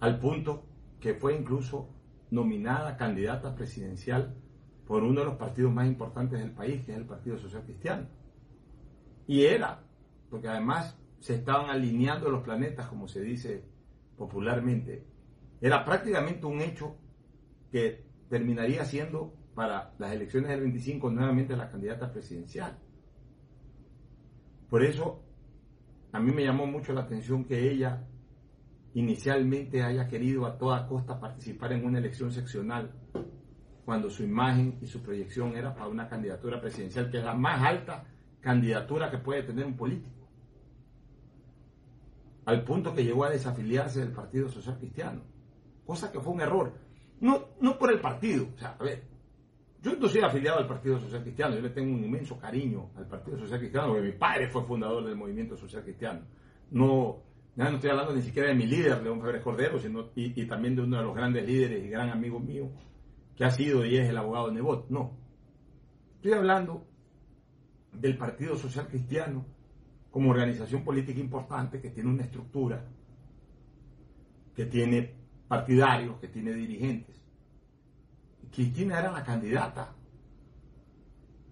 al punto que fue incluso nominada candidata presidencial por uno de los partidos más importantes del país, que es el Partido Social Cristiano. Y era, porque además se estaban alineando los planetas, como se dice popularmente, era prácticamente un hecho que terminaría siendo para las elecciones del 25 nuevamente la candidata presidencial. Por eso a mí me llamó mucho la atención que ella inicialmente haya querido a toda costa participar en una elección seccional cuando su imagen y su proyección era para una candidatura presidencial que es la más alta candidatura que puede tener un político. Al punto que llegó a desafiliarse del Partido Social Cristiano, cosa que fue un error. No, no por el partido, o sea, a ver, yo no soy afiliado al Partido Social Cristiano, yo le tengo un inmenso cariño al Partido Social Cristiano, porque mi padre fue fundador del movimiento social cristiano. No, ya no estoy hablando ni siquiera de mi líder, León Febres Cordero, sino, y, también de uno de los grandes líderes y gran amigo mío, que ha sido y es el abogado Nebot. No. Estoy hablando del Partido Social Cristiano como organización política importante que tiene una estructura, que tiene partidarios, que tiene dirigentes Cristina era la candidata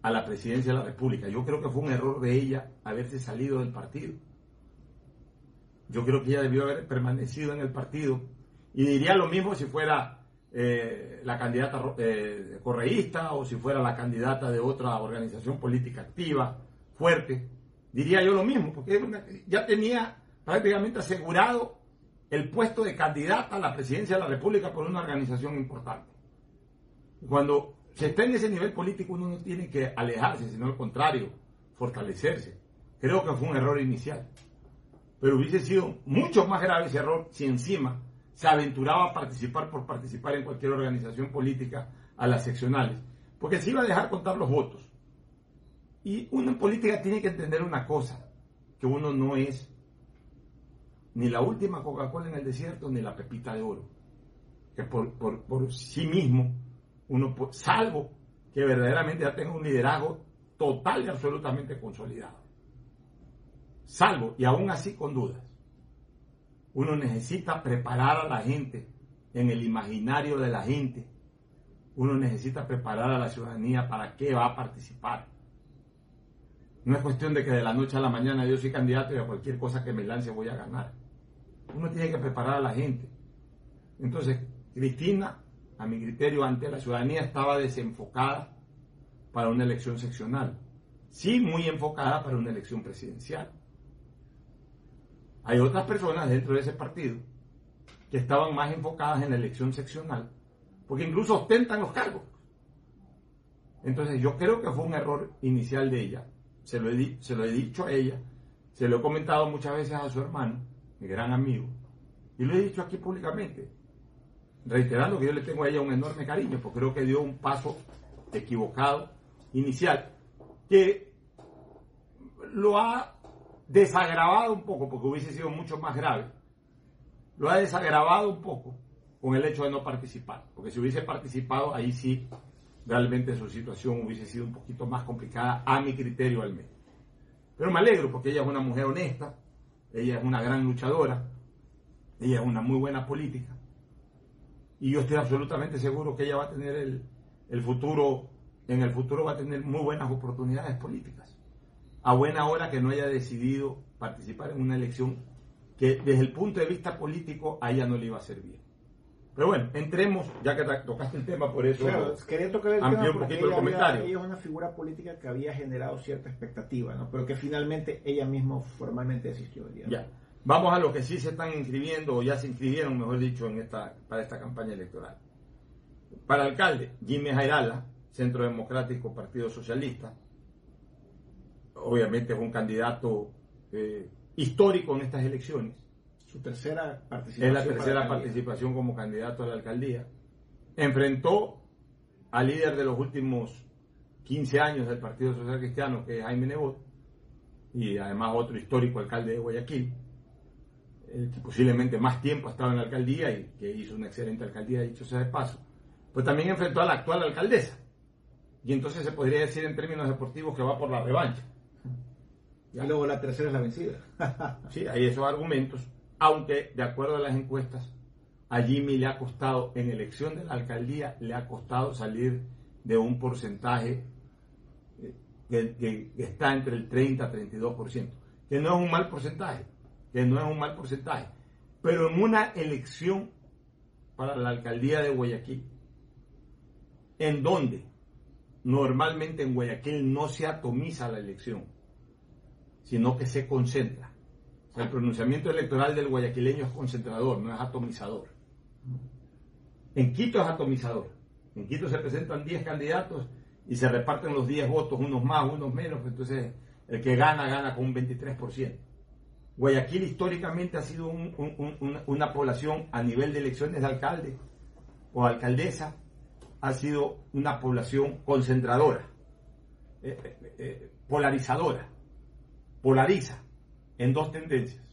a la presidencia de la República. Yo creo que fue un error de ella haberse salido del partido. Yo creo que ella debió haber permanecido en el partido. Y diría lo mismo si fuera eh, la candidata eh, correísta o si fuera la candidata de otra organización política activa, fuerte. Diría yo lo mismo, porque ya tenía prácticamente asegurado el puesto de candidata a la presidencia de la República por una organización importante. Cuando se está en ese nivel político uno no tiene que alejarse, sino al contrario, fortalecerse. Creo que fue un error inicial. Pero hubiese sido mucho más grave ese error si encima se aventuraba a participar por participar en cualquier organización política a las seccionales. Porque se iba a dejar contar los votos. Y uno en política tiene que entender una cosa, que uno no es ni la última Coca-Cola en el desierto ni la pepita de oro. Que por, por sí mismo uno, salvo que verdaderamente ya tenga un liderazgo total y absolutamente consolidado. Salvo, y aún así con dudas. Uno necesita preparar a la gente en el imaginario de la gente. Uno necesita preparar a la ciudadanía para qué va a participar. No es cuestión de que de la noche a la mañana yo soy candidato y a cualquier cosa que me lance voy a ganar. Uno tiene que preparar a la gente. Entonces, Cristina a mi criterio, ante la ciudadanía estaba desenfocada para una elección seccional. Sí, muy enfocada para una elección presidencial. Hay otras personas dentro de ese partido que estaban más enfocadas en la elección seccional, porque incluso ostentan los cargos. Entonces yo creo que fue un error inicial de ella. Se lo, he, se lo he dicho a ella, se lo he comentado muchas veces a su hermano, mi gran amigo, y lo he dicho aquí públicamente reiterando que yo le tengo a ella un enorme cariño, porque creo que dio un paso equivocado inicial, que lo ha desagravado un poco, porque hubiese sido mucho más grave, lo ha desagravado un poco con el hecho de no participar, porque si hubiese participado, ahí sí, realmente su situación hubiese sido un poquito más complicada, a mi criterio al menos. Pero me alegro, porque ella es una mujer honesta, ella es una gran luchadora, ella es una muy buena política, y yo estoy absolutamente seguro que ella va a tener el, futuro, en el futuro va a tener muy buenas oportunidades políticas. A buena hora que no haya decidido participar en una elección que desde el punto de vista político a ella no le iba a servir. Pero bueno, entremos, ya que tocaste el tema, por eso quería tocar el tema un poquito el comentario. ella es una figura política que había generado cierta expectativa, ¿no? pero que finalmente ella misma formalmente desistió. Ya. Vamos a lo que sí se están inscribiendo o ya se inscribieron, mejor dicho, en esta, para esta campaña electoral. Para alcalde, Jimmy Jairala, Centro Democrático, Partido Socialista. Obviamente es un candidato eh, histórico en estas elecciones. Su tercera participación. Es la tercera participación como candidato a la alcaldía. Enfrentó al líder de los últimos 15 años del Partido Social Cristiano, que es Jaime Nebot, y además otro histórico alcalde de Guayaquil, que posiblemente más tiempo ha estado en la alcaldía y que hizo una excelente alcaldía, dicho sea de paso. Pues también enfrentó a la actual alcaldesa. Y entonces se podría decir en términos deportivos que va por la revancha. Y luego la tercera es la vencida. sí, hay esos argumentos, aunque de acuerdo a las encuestas, a Jimmy le ha costado, en elección de la alcaldía, le ha costado salir de un porcentaje eh, que, está entre el 30 y 32%, que no es un mal porcentaje, que no es un mal porcentaje, pero en una elección para la alcaldía de Guayaquil, en donde normalmente en Guayaquil no se atomiza la elección, sino que se concentra. El pronunciamiento electoral del guayaquileño es concentrador, no es atomizador. En Quito es atomizador. En Quito se presentan 10 candidatos y se reparten los 10 votos, unos más, unos menos, entonces el que gana, gana con un 23%. Guayaquil históricamente ha sido una población a nivel de elecciones de alcalde o alcaldesa ha sido una población concentradora, eh, eh, eh, polarizadora, polariza en dos tendencias.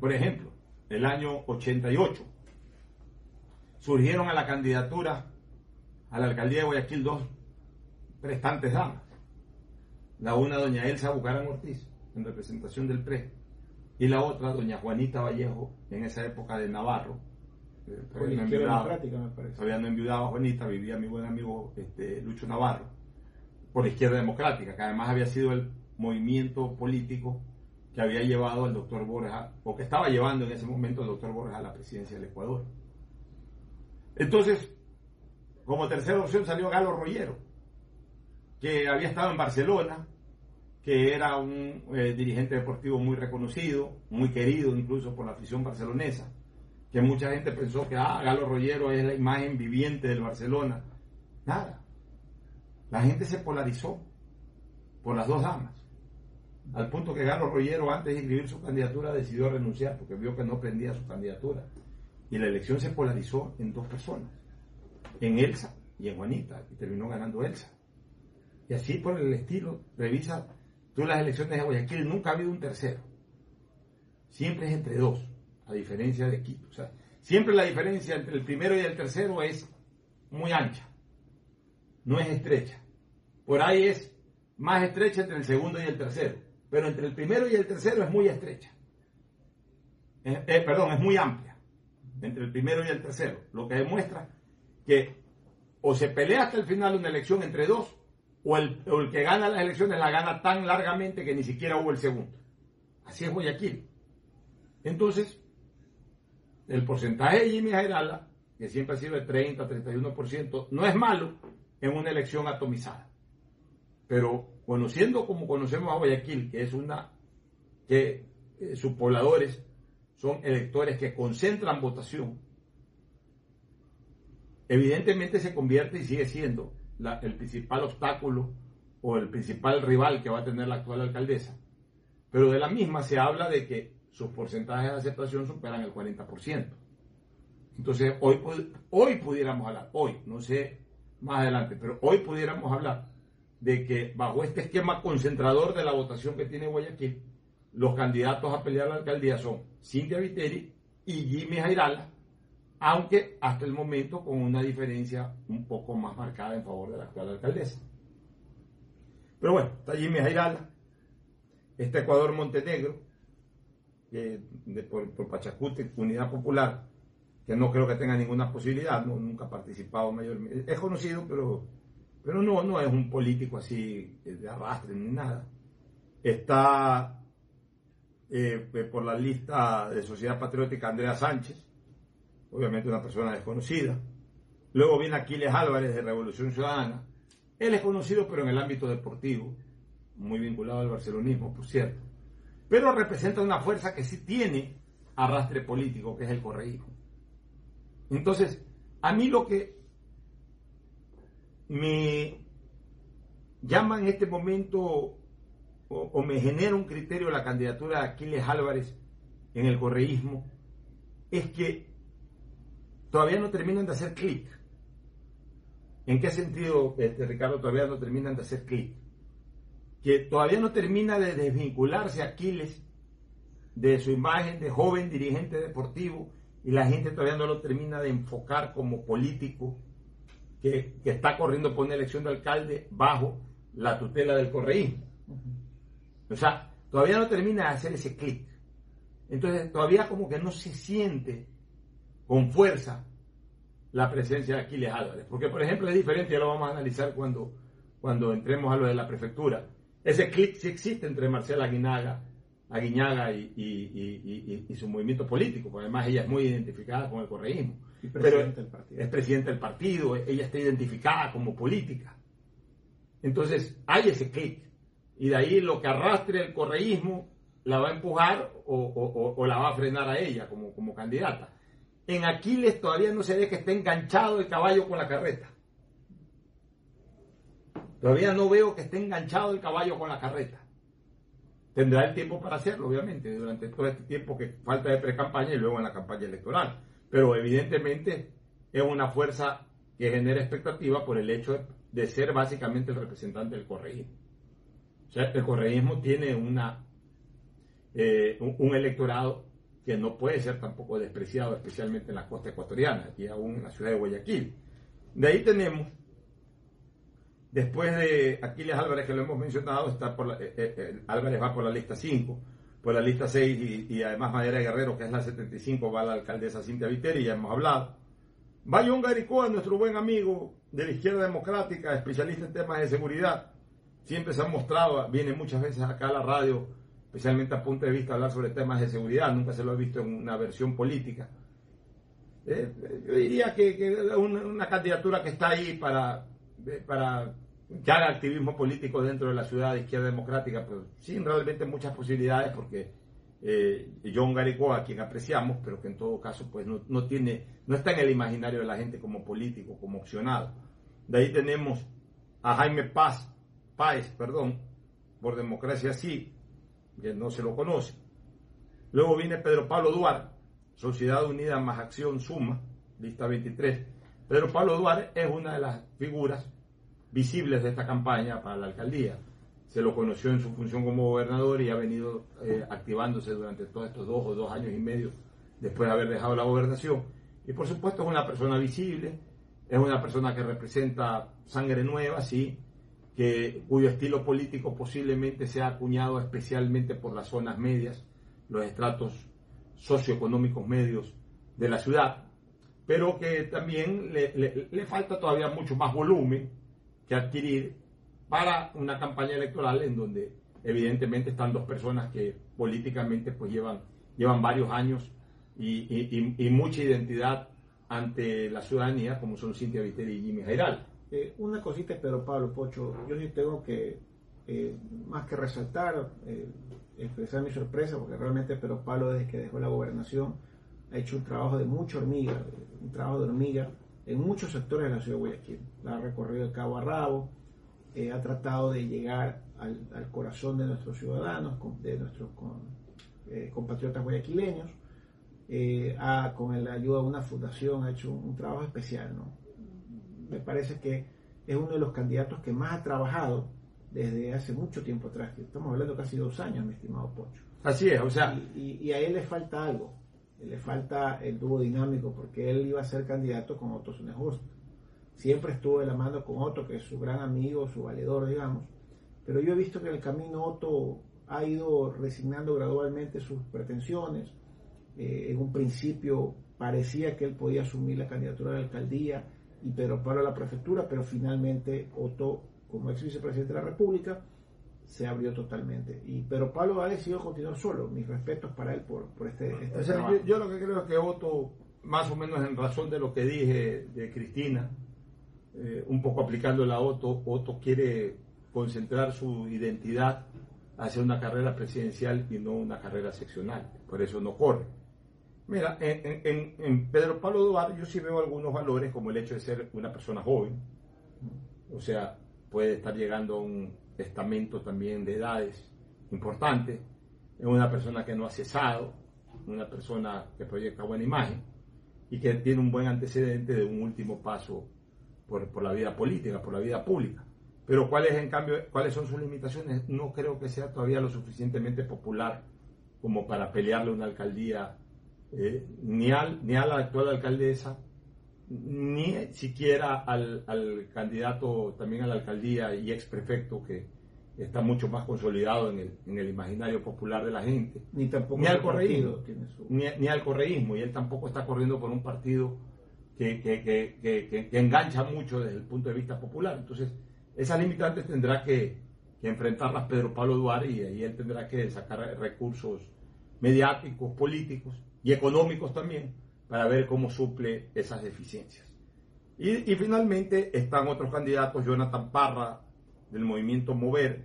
por ejemplo, el año 88 surgieron a la candidatura a la alcaldía de Guayaquil dos prestantes damas. La una, doña Elsa Bucaram Ortiz, en representación del PRE, y la otra, doña Juanita Vallejo, en esa época de Navarro, todavía, no enviudaba, todavía no enviudaba Juanita, vivía mi buen amigo este, Lucho Navarro, por la izquierda democrática, que además había sido el movimiento político que había llevado al doctor Borja, o que estaba llevando en ese momento al doctor Borja a la presidencia del Ecuador. Entonces, como tercera opción salió Galo Rollero, que había estado en Barcelona, que era un eh, dirigente deportivo muy reconocido, muy querido incluso por la afición barcelonesa que mucha gente pensó que ah, Galo Rollero es la imagen viviente del Barcelona. Nada. La gente se polarizó por las dos damas. Al punto que Galo Rollero, antes de inscribir su candidatura, decidió renunciar porque vio que no prendía su candidatura. Y la elección se polarizó en dos personas, en Elsa y en Juanita, y terminó ganando Elsa. Y así por el estilo, revisa tú las elecciones de Guayaquil, nunca ha habido un tercero. Siempre es entre dos a diferencia de Quito. O sea, siempre la diferencia entre el primero y el tercero es muy ancha, no es estrecha. Por ahí es más estrecha entre el segundo y el tercero, pero entre el primero y el tercero es muy estrecha. Eh, eh, perdón, es muy amplia entre el primero y el tercero, lo que demuestra que o se pelea hasta el final una elección entre dos, o el, el que gana las elecciones la gana tan largamente que ni siquiera hubo el segundo. Así es Guayaquil. Entonces, el porcentaje de Jimmy Jairala, que siempre ha sido de 30, 31%, no es malo en una elección atomizada. Pero conociendo como conocemos a Guayaquil, que es una que eh, sus pobladores son electores que concentran votación, evidentemente se convierte y sigue siendo el principal obstáculo o el principal rival que va a tener la actual alcaldesa. Pero de la misma se habla de que sus porcentajes de aceptación superan el 40%. Entonces, hoy, hoy pudiéramos hablar, hoy, no sé más adelante, pero hoy pudiéramos hablar de que bajo este esquema concentrador de la votación que tiene Guayaquil, los candidatos a pelear la alcaldía son Cintia Viteri y Jimmy Jairala, aunque hasta el momento con una diferencia un poco más marcada en favor de la actual alcaldesa. Pero bueno, está Jimmy Jairala, está Ecuador Montenegro, por, por, Pachacute, Unidad Popular, que no creo que tenga ninguna posibilidad, no, nunca ha participado mayormente. Es conocido, pero, pero no, no es un político así de arrastre ni nada. Está eh, por la lista de Sociedad Patriótica Andrea Sánchez, obviamente una persona desconocida. Luego viene Aquiles Álvarez de Revolución Ciudadana. Él es conocido, pero en el ámbito deportivo, muy vinculado al barcelonismo, por cierto pero representa una fuerza que sí tiene arrastre político, que es el correísmo. Entonces, a mí lo que me llama en este momento o, me genera un criterio la candidatura de Aquiles Álvarez en el correísmo es que todavía no terminan de hacer clic. ¿En qué sentido, este, Ricardo, todavía no terminan de hacer clic? Que todavía no termina de desvincularse Aquiles de su imagen de joven dirigente deportivo y la gente todavía no lo termina de enfocar como político que, está corriendo por una elección de alcalde bajo la tutela del correísmo. O sea, todavía no termina de hacer ese clic. Entonces, todavía como que no se siente con fuerza la presencia de Aquiles Álvarez. Porque, por ejemplo, es diferente, ya lo vamos a analizar cuando, cuando entremos a lo de la prefectura. Ese clic sí existe entre Marcela Aguinaga, Aguiñaga y, su movimiento político, porque además ella es muy identificada con el correísmo. Pero es presidente del partido, ella está identificada como política. Entonces, hay ese clic. Y de ahí lo que arrastre el correísmo la va a empujar o, la va a frenar a ella como, como candidata. En Aquiles todavía no se ve que esté enganchado el caballo con la carreta. Todavía no veo que esté enganchado el caballo con la carreta. Tendrá el tiempo para hacerlo, obviamente, durante todo este tiempo que falta de pre-campaña y luego en la campaña electoral. Pero evidentemente es una fuerza que genera expectativa por el hecho de ser básicamente el representante del correísmo. O sea, el correísmo tiene una, eh, un, electorado que no puede ser tampoco despreciado, especialmente en la costa ecuatoriana y aún en la ciudad de Guayaquil. De ahí tenemos, después de Aquiles Álvarez, que lo hemos mencionado, está por eh, eh, Álvarez va por la lista 5, por la lista 6 y, además Madera Guerrero, que es la 75, va la alcaldesa Cintia Viteri, ya hemos hablado. Va John Garicoa, nuestro buen amigo de la izquierda democrática, especialista en temas de seguridad siempre se ha mostrado, viene muchas veces acá a la radio, especialmente a punto de vista hablar sobre temas de seguridad, nunca se lo he visto en una versión política. Eh, yo diría que, que una, una, candidatura que está ahí para, para que haga activismo político dentro de la ciudad de izquierda democrática, pero sin realmente muchas posibilidades porque eh, John Garicoa, a quien apreciamos, pero que en todo caso pues no, no, tiene, no está en el imaginario de la gente como político, como opcionado. De ahí tenemos a Jaime Paz, Páez, perdón, por democracia sí, que no se lo conoce. Luego viene Pedro Pablo Duarte, Sociedad Unida más Acción Suma, lista 23. Pedro Pablo Duarte es una de las figuras visibles de esta campaña para la alcaldía. Se lo conoció en su función como gobernador y ha venido eh, activándose durante todos estos dos o dos años y medio después de haber dejado la gobernación. Y por supuesto es una persona visible, es una persona que representa sangre nueva, sí, que, cuyo estilo político posiblemente sea acuñado especialmente por las zonas medias, los estratos socioeconómicos medios de la ciudad, pero que también le, falta todavía mucho más volumen que adquirir para una campaña electoral en donde evidentemente están dos personas que políticamente pues llevan, llevan varios años y, mucha identidad ante la ciudadanía, como son Cintia Viteri y Jimmy Jairal. Eh, una cosita, pero Pablo Pocho, yo sí tengo que, eh, más que resaltar, eh, expresar mi sorpresa, porque realmente Pedro Pablo, desde que dejó la gobernación, ha hecho un trabajo de mucha hormiga, un trabajo de hormiga en muchos sectores de la ciudad de Guayaquil. La ha recorrido de cabo a rabo, ha tratado de llegar al, corazón de nuestros ciudadanos, de nuestros compatriotas guayaquileños. ha, con la ayuda de una fundación, ha hecho un, un trabajo especial, ¿no? me parece que es uno de los candidatos que más ha trabajado desde hace mucho tiempo atrás, estamos hablando casi dos años, mi estimado Pocho. Así es, o sea... Y, a él le falta algo, le falta el dúo dinámico, porque él iba a ser candidato con Otto Sunejurst. Siempre estuvo de la mano con Otto, que es su gran amigo, su valedor, digamos. Pero yo he visto que en el camino Otto ha ido resignando gradualmente sus pretensiones. Eh, en un principio parecía que él podía asumir la candidatura de la alcaldía y Pedro Pablo a la prefectura, pero finalmente Otto, como ex vicepresidente de la República, se abrió totalmente. Y Pedro Pablo ha decidido continuar solo. Mis respetos para él por, por este, este yo, lo que creo es que Otto, más o menos en razón de lo que dije de Cristina, eh, un poco aplicando a Otto, Otto quiere concentrar su identidad hacia una carrera presidencial y no una carrera seccional. Por eso no corre. Mira, en, Pedro Pablo Duarte yo sí veo algunos valores, como el hecho de ser una persona joven, o sea, puede estar llegando a un estamento también de edades importante, es una persona que no ha cesado, una persona que proyecta buena imagen y que tiene un buen antecedente de un último paso por, por la vida política, por la vida pública. Pero ¿cuáles, en cambio, cuáles son sus limitaciones? No creo que sea todavía lo suficientemente popular como para pelearle una alcaldía eh, ni, al, ni a la actual alcaldesa, ni siquiera al, al, candidato también a la alcaldía y ex prefecto que está mucho más consolidado en el, en el imaginario popular de la gente. Ni tampoco ni al correísmo, su- ni, ni al correísmo, y él tampoco está corriendo por un partido que, que, que, que- que- que engancha mucho desde el punto de vista popular. Entonces, esas limitantes tendrá que, que enfrentarlas Pedro Pablo Duarte y ahí él tendrá que sacar recursos mediáticos, políticos y económicos también para ver cómo suple esas deficiencias. Y, finalmente están otros candidatos, Jonathan Parra del movimiento Mover,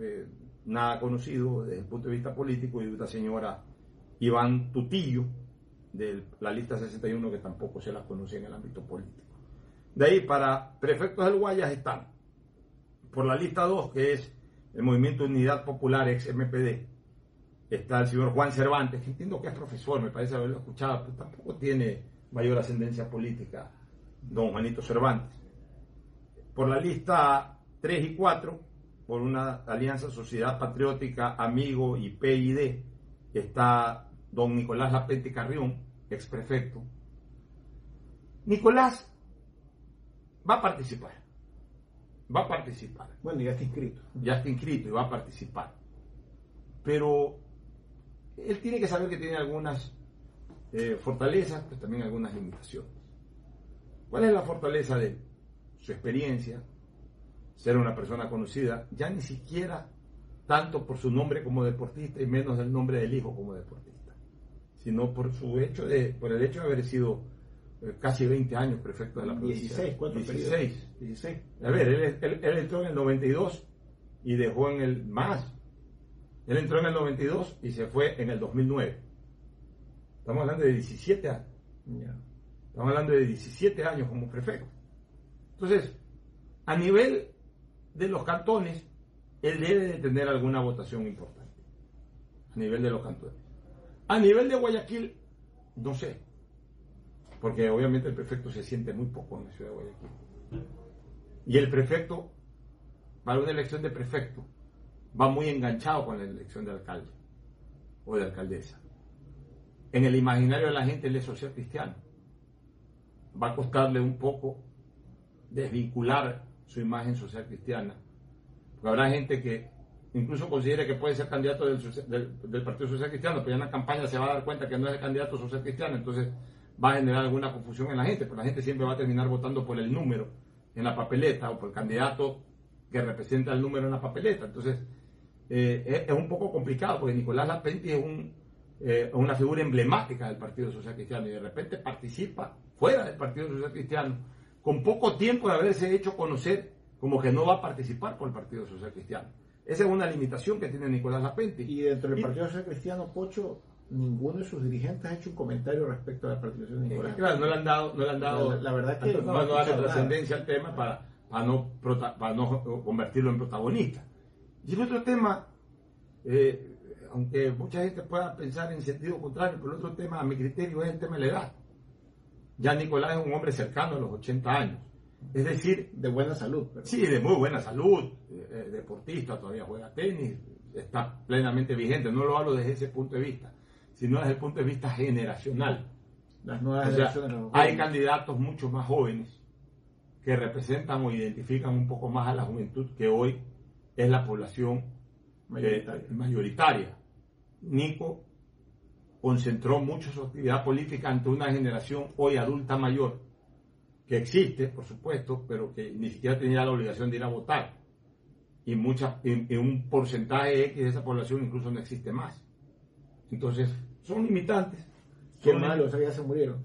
eh, nada conocido desde el punto de vista político, y una señora Iván Tutillo de la lista 61 que tampoco se la conoce en el ámbito político. De ahí para prefectos del Guayas están por la lista 2 que es el Movimiento Unidad Popular ex MPD está el señor Juan Cervantes, que entiendo que es profesor, me parece haberlo escuchado, pero tampoco tiene mayor ascendencia política, don Juanito Cervantes. Por la lista 3 y 4, por una alianza Sociedad Patriótica, Amigo y PID, está don Nicolás Lapente Carrión, ex prefecto. Nicolás va a participar, va a participar Bueno, ya está inscrito. ya está inscrito y va a participar. Pero él tiene que saber que tiene algunas eh, fortalezas, pero también algunas limitaciones. ¿Cuál es la fortaleza de él? Su experiencia, ser una persona conocida, ya ni siquiera tanto por su nombre como deportista y menos del nombre del hijo como deportista, sino por su hecho de, por el hecho de haber sido eh, casi 20 años prefecto de la provincia. 16, ¿cuántos 16. periodos? 16. A ver, él, él- él entró en el 92 y dejó en el más. Él entró en el 92 y se fue en el 2009. Estamos hablando de 17 años. Estamos hablando de 17 años como prefecto. Entonces, a nivel de los cantones, él debe de tener alguna votación importante. A nivel de los cantones. A nivel de Guayaquil, no sé. Porque obviamente el prefecto se siente muy poco en la ciudad de Guayaquil. Y el prefecto, para una elección de prefecto, va muy enganchado con la elección de alcalde o de alcaldesa. En el imaginario de la gente él es social cristiano. Va a costarle un poco desvincular su imagen social cristiana. Porque habrá gente que incluso considere que puede ser candidato del, Partido Social Cristiano, pero ya en la campaña se va a dar cuenta que no es el candidato social cristiano, entonces va a generar alguna confusión en la gente, porque la gente siempre va a terminar votando por el número en la papeleta o por el candidato que representa el número en la papeleta. Entonces, eh, es, es un poco complicado, porque Nicolás Lapenti es un, eh, una figura emblemática del Partido Social Cristiano y de repente participa fuera del Partido Social Cristiano, con poco tiempo de haberse hecho conocer como que no va a participar por el Partido Social Cristiano. Esa es una limitación que tiene Nicolás Lapenti. Y dentro del Partido Social Cristiano, Pocho, ninguno de sus dirigentes ha hecho un comentario respecto a la participación de Nicolás. claro, no le han dado, no le han dado, La- la verdad es que no, no no darle trascendencia al tema para, para, no, para no convertirlo en protagonista. Y el otro tema, eh, aunque mucha gente pueda pensar en sentido contrario, pero el otro tema, a mi criterio, es el tema de la edad. Ya Nicolás es un hombre cercano a los 80 años. Es decir, De buena salud. pero- Sí, de muy buena salud, eh, eh, deportista, todavía juega tenis, está plenamente vigente. No lo hablo desde ese punto de vista, sino desde el punto de vista generacional. Las nuevas O sea, generaciones. hay candidatos mucho más jóvenes que representan o identifican un poco más a la juventud que hoy es la población Mayoritaria. eh, mayoritaria. Nico concentró mucho su actividad política ante una generación hoy adulta mayor, que existe, por supuesto, pero que ni siquiera tenía la obligación de ir a votar. Y, mucha, y, y un porcentaje X de esa población incluso no existe más. Entonces, son limitantes. Qué Son malo, ya se murieron.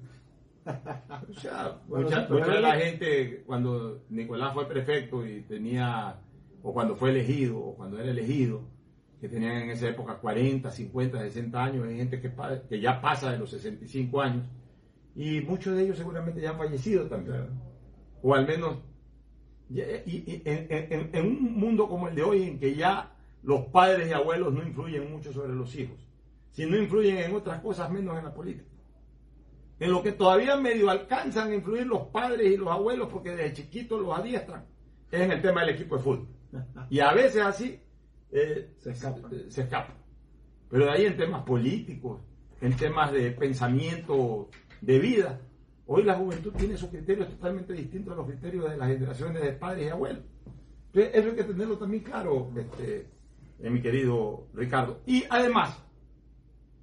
o sea, Bueno, mucha, mucha de la gente, cuando Nicolás fue prefecto y tenía, o cuando fue elegido, o cuando era elegido, que tenían en esa época 40, 50, 60 años, hay gente que, ya pasa de los 65 años, y muchos de ellos seguramente ya han fallecido también. O al menos, y- y en, en- en un mundo como el de hoy, en que ya los padres y abuelos no influyen mucho sobre los hijos. Si no influyen en otras cosas, menos en la política. En lo que todavía medio alcanzan a influir los padres y los abuelos, porque desde chiquitos los adiestran, es en el tema del equipo de fútbol. Y a veces así eh, Se escapa. se escapa. Pero de ahí en temas políticos, en temas de pensamiento de vida, hoy la juventud tiene sus criterios totalmente distintos a los criterios de las generaciones de padres y abuelos. Entonces, eso hay que tenerlo también claro, este, eh, mi querido Ricardo. Y además,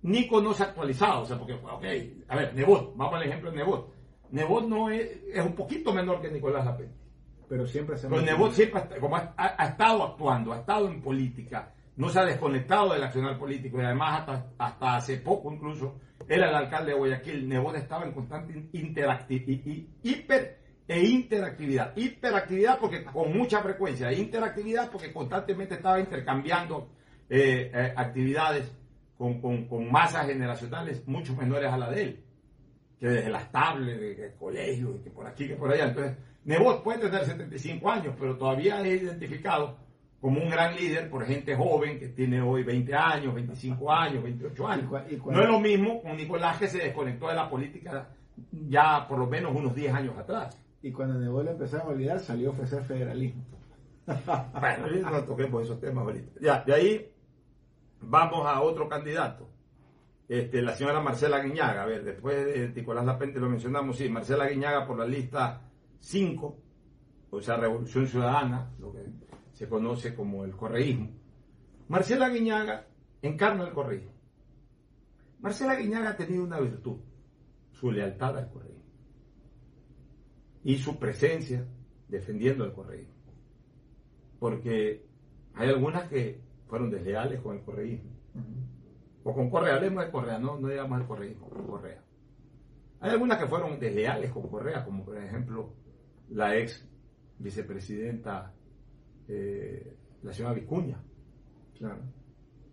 Nico no se ha actualizado, o sea, porque, ok, a ver, Nebot, vamos al ejemplo de Nebot. Nebot no es, es un poquito menor que Nicolás Lapente. Pero siempre se Pero Nebot siempre como ha, ha estado actuando, ha estado en política, no se ha desconectado del accionar político y además hasta, hasta hace poco incluso era el alcalde de Guayaquil. Nebot estaba en constante interactividad, hiper e interactividad. Hiperactividad porque con mucha frecuencia, interactividad porque constantemente estaba intercambiando eh, eh, actividades con, con, con masas generacionales mucho menores a la de él que desde las tablets, de, de colegio, que por aquí, que por allá. Entonces, Nebot puede tener 75 años, pero todavía es identificado como un gran líder por gente joven que tiene hoy 20 años, 25 años, 28 años. Y y No es lo mismo con Nicolás que se desconectó de la política ya por lo menos unos 10 años atrás. Y cuando Nebot le empezaron a olvidar, salió a ofrecer federalismo. Bueno, no toquemos esos temas ahorita. Ya, de ahí vamos a otro candidato. Este, la señora Marcela Guiñaga, a ver, después de Nicolás Lapente lo mencionamos, sí, Marcela Guiñaga por la lista 5, o sea, Revolución Ciudadana, lo que se conoce como el correísmo. Marcela Guiñaga encarna el correísmo. Marcela Guiñaga ha tenido una virtud, su lealtad al correísmo y su presencia defendiendo el correísmo. Porque hay algunas que fueron desleales con el correísmo o con Correa, hablemos de Correa, no, no digamos el correísmo, con Correa. Hay algunas que fueron desleales con Correa, como por ejemplo la ex vicepresidenta, eh, la señora Vicuña. Claro.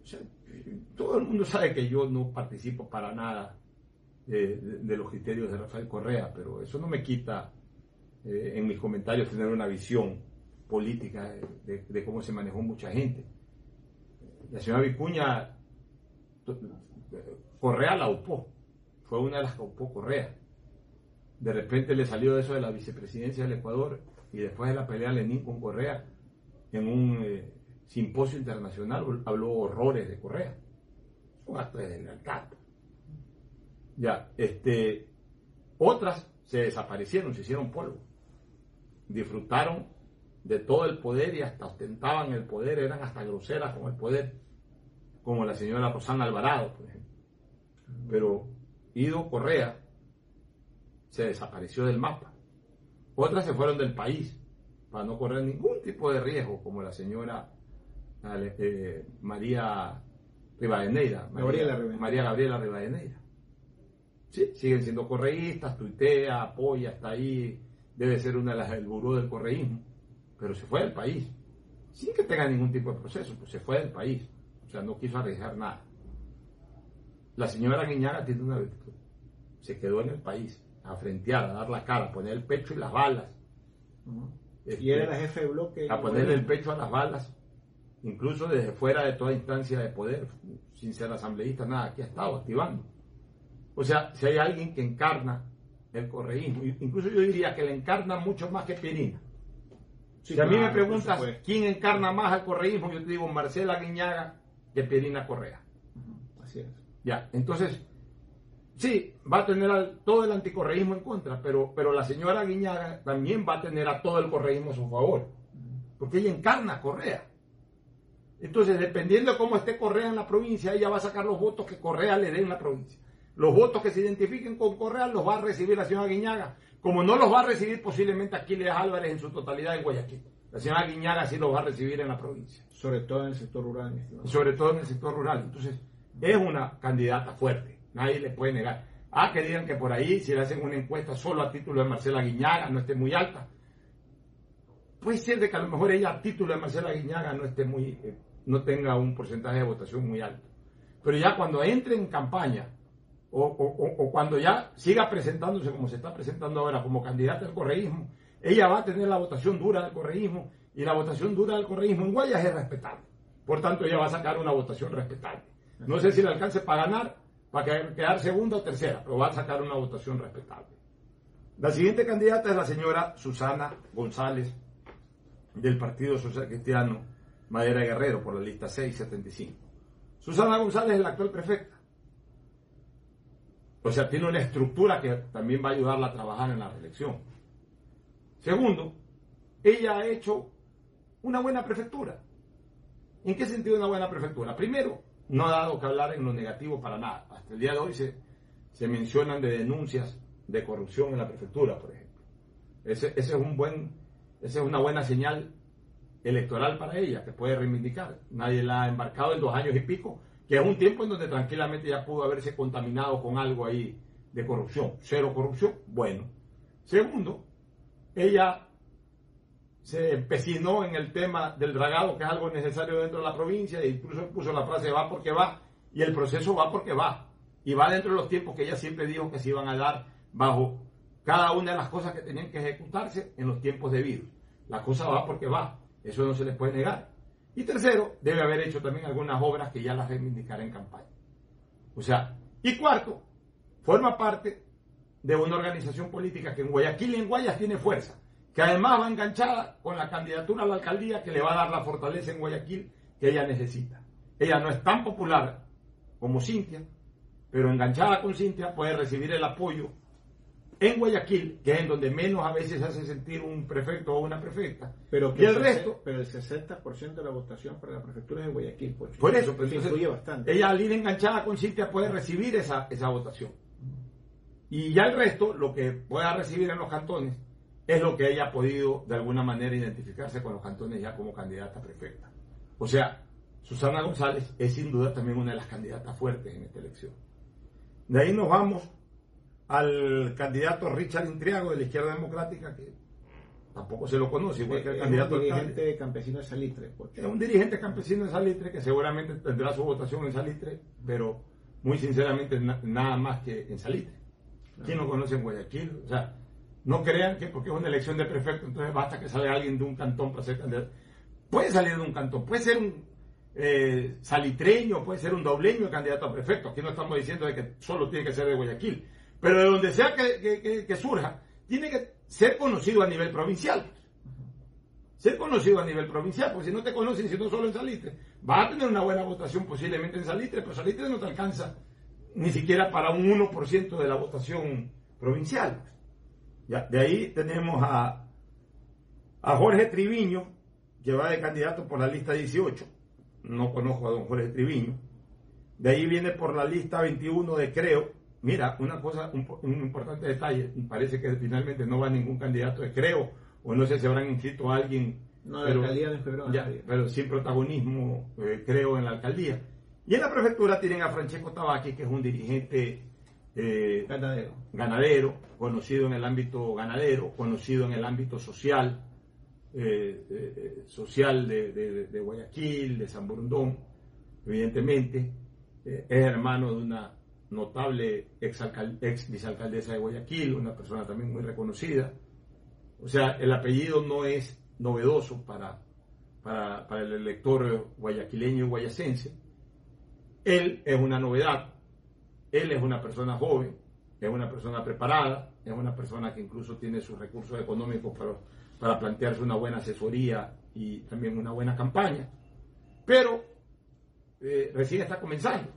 O sea, todo el mundo sabe que yo no participo para nada eh, de, de los criterios de Rafael Correa, pero eso no me quita eh, en mis comentarios tener una visión política de, cómo se manejó mucha gente. La señora Vicuña, Correa la upó, fue una de las que upó Correa. De repente le salió eso de la vicepresidencia del Ecuador y después de la pelea Lenín con Correa en un eh, simposio internacional habló horrores de Correa. Un acto de lealtad. Ya, este, otras se desaparecieron, se hicieron polvo. Disfrutaron de todo el poder y hasta ostentaban el poder, eran hasta groseras con el poder, como la señora Rosana Alvarado, por ejemplo. Pero Ido Correa se desapareció del mapa. Otras se fueron del país para no correr ningún tipo de riesgo, como la señora eh, María Rivadeneira. María Gabriela. María Gabriela Rivadeneira. Sí, siguen siendo correístas, tuitea, apoya, está ahí, debe ser una de las del buró del correísmo, pero se fue del país, sin que tenga ningún tipo de proceso, pues se fue del país, o sea, no quiso arriesgar nada. La señora Guiñaga tiene una virtud, se quedó en el país, a frentear, a dar la cara, a poner el pecho y las balas. Este, Y era la jefe de bloque. a ponerle el pecho a las balas, incluso desde fuera de toda instancia de poder, sin ser asambleísta, nada, aquí ha estado activando. O sea, si hay alguien que encarna el correísmo, incluso yo diría que le encarna mucho más que Pirina. Sí, si a mí me preguntas quién encarna más al correísmo, yo te digo Marcela Guiñaga que Pirina Correa. Así es. Ya, entonces, sí, va a tener todo el anticorreísmo en contra, pero, pero la señora Guiñaga también va a tener a todo el correísmo a su favor, porque ella encarna a Correa. Entonces, dependiendo de cómo esté Correa en la provincia, ella va a sacar los votos que Correa le dé en la provincia. Los votos que se identifiquen con Correa los va a recibir la señora Guiñaga, como no los va a recibir posiblemente Aquiles Álvarez en su totalidad en Guayaquil. La señora Guiñaga sí los va a recibir en la provincia Sobre todo en el sector rural, sobre todo en el sector rural. Entonces, es una candidata fuerte, nadie le puede negar. Ah, que digan que por ahí, si le hacen una encuesta solo a título de Marcela Guiñaga, no esté muy alta. Puede ser de que a lo mejor ella a título de Marcela Guiñaga no esté muy, eh, no tenga un porcentaje de votación muy alto. Pero ya cuando entre en campaña, o, o- o- cuando ya siga presentándose como se está presentando ahora como candidata al correísmo, ella va a tener la votación dura del correísmo y la votación dura del correísmo en Guayas es respetable. Por tanto, ella va a sacar una votación respetable. No sé si le alcance para ganar, para quedar segunda o tercera, pero va a sacar una votación respetable. La siguiente candidata es la señora Susana González del Partido Social Cristiano Madera Guerrero por la lista 675. Susana González es la actual prefecta. O sea, tiene una estructura que también va a ayudarla a trabajar en la reelección. Segundo, ella ha hecho una buena prefectura. ¿En qué sentido una buena prefectura? Primero, no ha dado que hablar en lo negativo para nada. Hasta el día de hoy se, mencionan de denuncias de corrupción en la prefectura, por ejemplo. Ese, ese es un buen, esa es una buena señal electoral para ella, que puede reivindicar. Nadie la ha embarcado en dos años y pico, que es un tiempo en donde tranquilamente ya pudo haberse contaminado con algo ahí de corrupción. Cero corrupción, bueno. Segundo, ella se empecinó en el tema del dragado, que es algo necesario dentro de la provincia, e incluso puso la frase va porque va, y el proceso va porque va. Y va dentro de los tiempos que ella siempre dijo que se iban a dar bajo cada una de las cosas que tenían que ejecutarse en los tiempos debidos. La cosa va porque va. Eso no se les puede negar. Y tercero, debe haber hecho también algunas obras que ya las reivindicará en campaña. O sea, y cuarto, forma parte de una organización política que en Guayaquil y en Guayas tiene fuerza, que además va enganchada con la candidatura a la alcaldía que le va a dar la fortaleza en Guayaquil que ella necesita. Ella no es tan popular como Cintia, pero enganchada con Cintia puede recibir el apoyo en Guayaquil, que es en donde menos a veces hace sentir un prefecto o una prefecta, pero y el, resto... Pero el 60% de la votación para la prefectura es en Guayaquil. Por eso, pero influye bastante. ella al ir enganchada con Cintia puede recibir esa, esa votación. Y ya el resto, lo que pueda recibir en los cantones, es lo que ella ha podido de alguna manera identificarse con los cantones ya como candidata prefecta. O sea, Susana González es sin duda también una de las candidatas fuertes en esta elección. De ahí nos vamos al candidato Richard Intriago de la Izquierda Democrática, que tampoco se lo conoce, igual que el candidato. un dirigente campesino de Salitre. Es un dirigente campesino de Salitre que seguramente tendrá su votación en Salitre, pero muy sinceramente nada más que en Salitre. ¿Quién no conoce en Guayaquil? O sea, no crean que porque es una elección de prefecto, entonces basta que salga alguien de un cantón para ser candidato. Puede salir de un cantón, puede ser un eh, salitreño, puede ser un dobleño candidato a prefecto. Aquí no estamos diciendo de que solo tiene que ser de Guayaquil pero de donde sea que, surja, tiene que ser conocido a nivel provincial. Ser conocido a nivel provincial, porque si no te conocen, si no solo en Salitre, vas a tener una buena votación posiblemente en Salitre, pero Salitre no te alcanza ni siquiera para un 1% de la votación provincial. De ahí tenemos a, a Jorge Triviño, que va de candidato por la lista 18. No conozco a don Jorge Triviño. De ahí viene por la lista 21 de Creo, Mira, una cosa, un, importante detalle, parece que finalmente no va ningún candidato de creo, o no sé si habrán inscrito a alguien, no, pero, la alcaldía de pero sin protagonismo, eh, creo, en la alcaldía. Y en la prefectura tienen a Francesco Tabaqui, que es un dirigente eh, ganadero. ganadero, conocido en el ámbito ganadero, conocido en el ámbito social, eh, social de, Guayaquil, de San Borondón, evidentemente, es hermano de una notable ex, ex vicealcaldesa de Guayaquil, una persona también muy reconocida. O sea, el apellido no es novedoso para, para, el elector guayaquileño y guayacense. Él es una novedad, él es una persona joven, es una persona preparada, es una persona que incluso tiene sus recursos económicos para, para plantearse una buena asesoría y también una buena campaña, pero eh, recién está comenzando.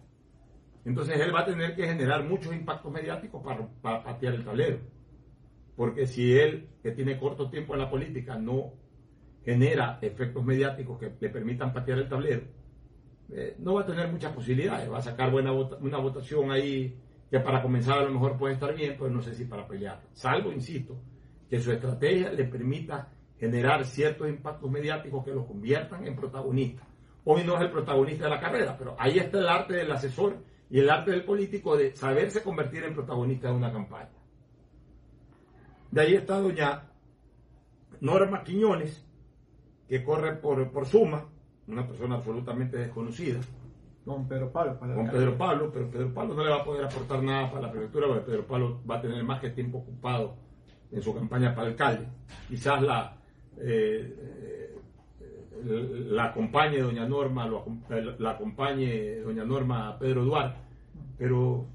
Entonces él va a tener que generar muchos impactos mediáticos para, patear el tablero. Porque si él, que tiene corto tiempo en la política, no genera efectos mediáticos que le permitan patear el tablero, eh, no va a tener muchas posibilidades. Va a sacar buena una votación ahí que para comenzar a lo mejor puede estar bien, pero no sé si para pelear. Salvo, insisto, que su estrategia le permita generar ciertos impactos mediáticos que lo conviertan en protagonista. Hoy no es el protagonista de la carrera, pero ahí está el arte del asesor y el arte del político de saberse convertir en protagonista de una campaña. De ahí está doña Norma Quiñones, que corre por, por Suma, una persona absolutamente desconocida. Con Pedro Pablo. con Pedro Pablo, pero Pedro Pablo no le va a poder aportar nada para la prefectura, porque Pedro Pablo va a tener más que tiempo ocupado en su campaña para alcalde. Quizás la, eh, la acompañe doña Norma, lo, la acompañe doña Norma a Pedro Duarte, pero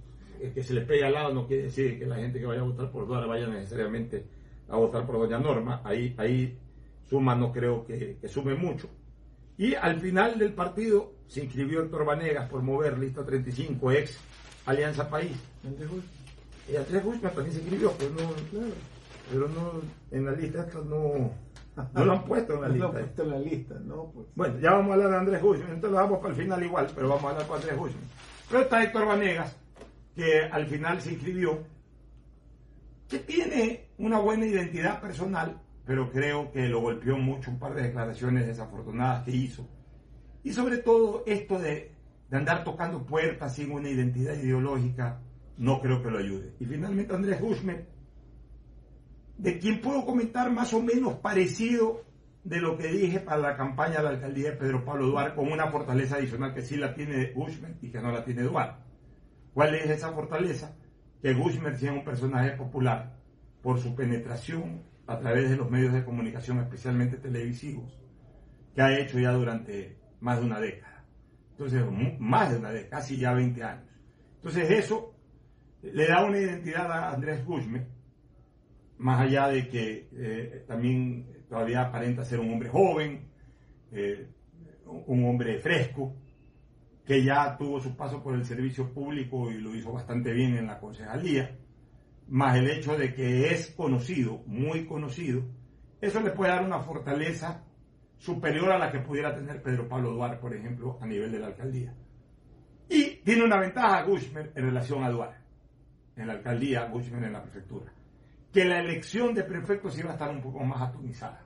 que se le pegue al lado no quiere decir que la gente que vaya a votar por Duarte vaya necesariamente a votar por doña Norma, ahí, ahí suma no creo que, sume mucho. Y al final del partido se inscribió Héctor Vanegas por mover lista 35, ex Alianza País. Y Andrés Guzmán también se inscribió, pero no, pero no, en la lista no, no lo han puesto en la lista. No lo han puesto en la lista, ¿no? Pues. Bueno, ya vamos a hablar de Andrés Guzmán, entonces lo vamos para el final igual, pero vamos a hablar con Andrés Guzmán. Pero está Héctor Vanegas, que al final se inscribió, que tiene una buena identidad personal, pero creo que lo golpeó mucho un par de declaraciones desafortunadas que hizo. Y sobre todo esto de, de andar tocando puertas sin una identidad ideológica, no creo que lo ayude. Y finalmente Andrés Guzmán, de quien puedo comentar más o menos parecido de lo que dije para la campaña de la alcaldía de Pedro Pablo Duarte, con una fortaleza adicional que sí la tiene Guzmán y que no la tiene Duarte. ¿Cuál es esa fortaleza? Que Guzmán sea un personaje popular por su penetración a través de los medios de comunicación, especialmente televisivos, que ha hecho ya durante más de una década. Entonces, más de una década, casi ya 20 años. Entonces, eso le da una identidad a Andrés Guzmán, más allá de que eh, también todavía aparenta ser un hombre joven, eh, un hombre fresco, que ya tuvo su paso por el servicio público y lo hizo bastante bien en la concejalía, más el hecho de que es conocido, muy conocido, eso le puede dar una fortaleza superior a la que pudiera tener Pedro Pablo Duarte, por ejemplo, a nivel de la alcaldía. Y tiene una ventaja Gushmer en relación a Duarte en la alcaldía, Bushman en la prefectura, que la elección de prefectos iba a estar un poco más atomizada.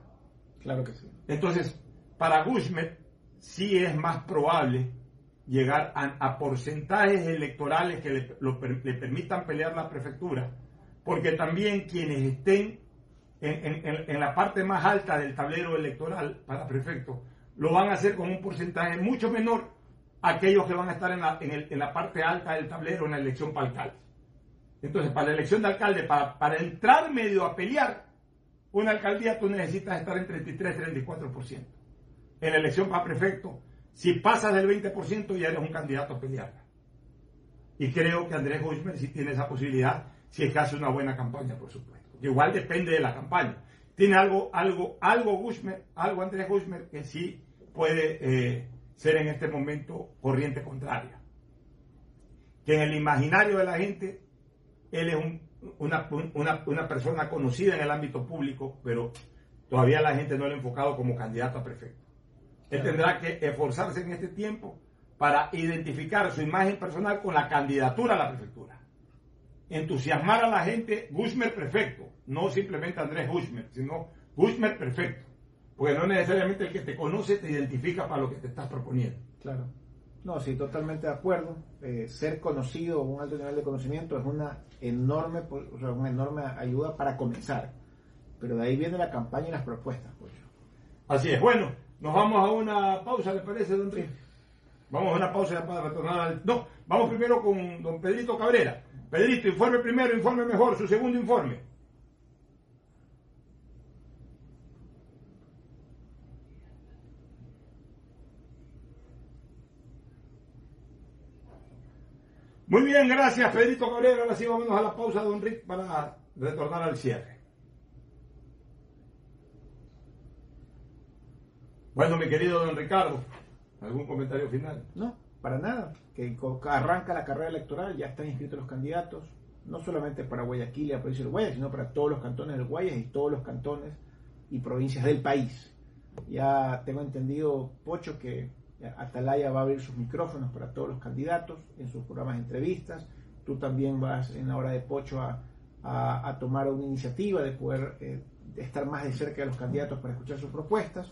Claro que sí. Entonces, para Bushman sí es más probable llegar a, porcentajes electorales que le, permitan pelear la prefectura, porque también quienes estén en, la parte más alta del tablero electoral para prefecto, lo van a hacer con un porcentaje mucho menor a aquellos que van a estar en la, en la parte alta del tablero en la elección para alcalde. Entonces, para la elección de alcalde, para, entrar medio a pelear una alcaldía, tú necesitas estar en 33-34%. En la elección para prefecto, si pasas del 20%, ya eres un candidato a pelear. Y creo que Andrés Guzmán sí tiene esa posibilidad si es que hace una buena campaña, por supuesto. Igual depende de la campaña. Tiene algo, algo, algo Guzmán, algo Andrés Guzmán que sí puede eh, ser en este momento corriente contraria. Que en el imaginario de la gente él es una, persona conocida en el ámbito público, pero todavía la gente no lo ha enfocado como candidato a prefecto. Él tendrá que esforzarse en este tiempo para identificar su imagen personal con la candidatura a la prefectura. Entusiasmar a la gente, Guzmán prefecto, no simplemente Andrés Guzmán, sino Guzmán perfecto. Porque no necesariamente el que te conoce te identifica para lo que te estás proponiendo. Claro. No, sí, totalmente de acuerdo. Eh, ser conocido, un alto nivel de conocimiento es una enorme, o sea, una enorme ayuda para comenzar. Pero de ahí viene la campaña y las propuestas, pues. Así es. Bueno, nos vamos a una pausa, ¿le parece, don Rick? Vamos a una pausa para retornar al... No, vamos primero con don Pedrito Cabrera. Pedrito, informe primero, informe mejor, su segundo informe. Muy bien, gracias Pedrito Cabrera. Ahora sí vamos a la pausa, don Rick, para retornar al cierre. Bueno, mi querido don Ricardo, ¿algún comentario final? No, para nada. Que arranca la carrera electoral, ya están inscritos los candidatos, no solamente para Guayaquil y la provincia de Guayas, sino para todos los cantones del Guayas y todos los cantones y provincias del país. Ya tengo entendido, Pocho, que Atalaya va a abrir sus micrófonos para todos los candidatos en sus programas de entrevistas. Tú también vas en la hora de Pocho a, tomar una iniciativa de poder eh, estar más de cerca de los candidatos para escuchar sus propuestas.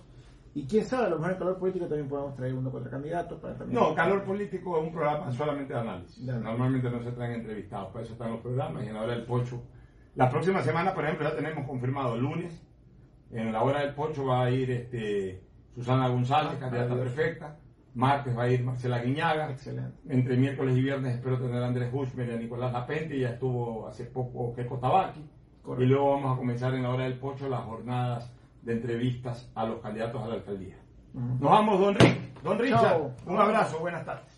Y quién sabe, a lo mejor en Calor Político también podemos traer uno contra candidato. Para no, Calor Político es un programa solamente de análisis. Normalmente no se traen entrevistados, para eso están los programas y en la hora del Pocho. La próxima semana, por ejemplo, ya tenemos confirmado el lunes. En la hora del Pocho va a ir este Susana González, ah, candidata perfecta. Martes va a ir Marcela Guiñaga. Excelente. Entre miércoles y viernes espero tener a Andrés Hushmer y a Nicolás Lapente. Ya estuvo hace poco Keiko Tabaki. Y luego vamos a comenzar en la hora del pocho las jornadas de entrevistas a los candidatos a la alcaldía. Nos vamos, don Rick. Don Richard, Chao. un abrazo, buenas tardes.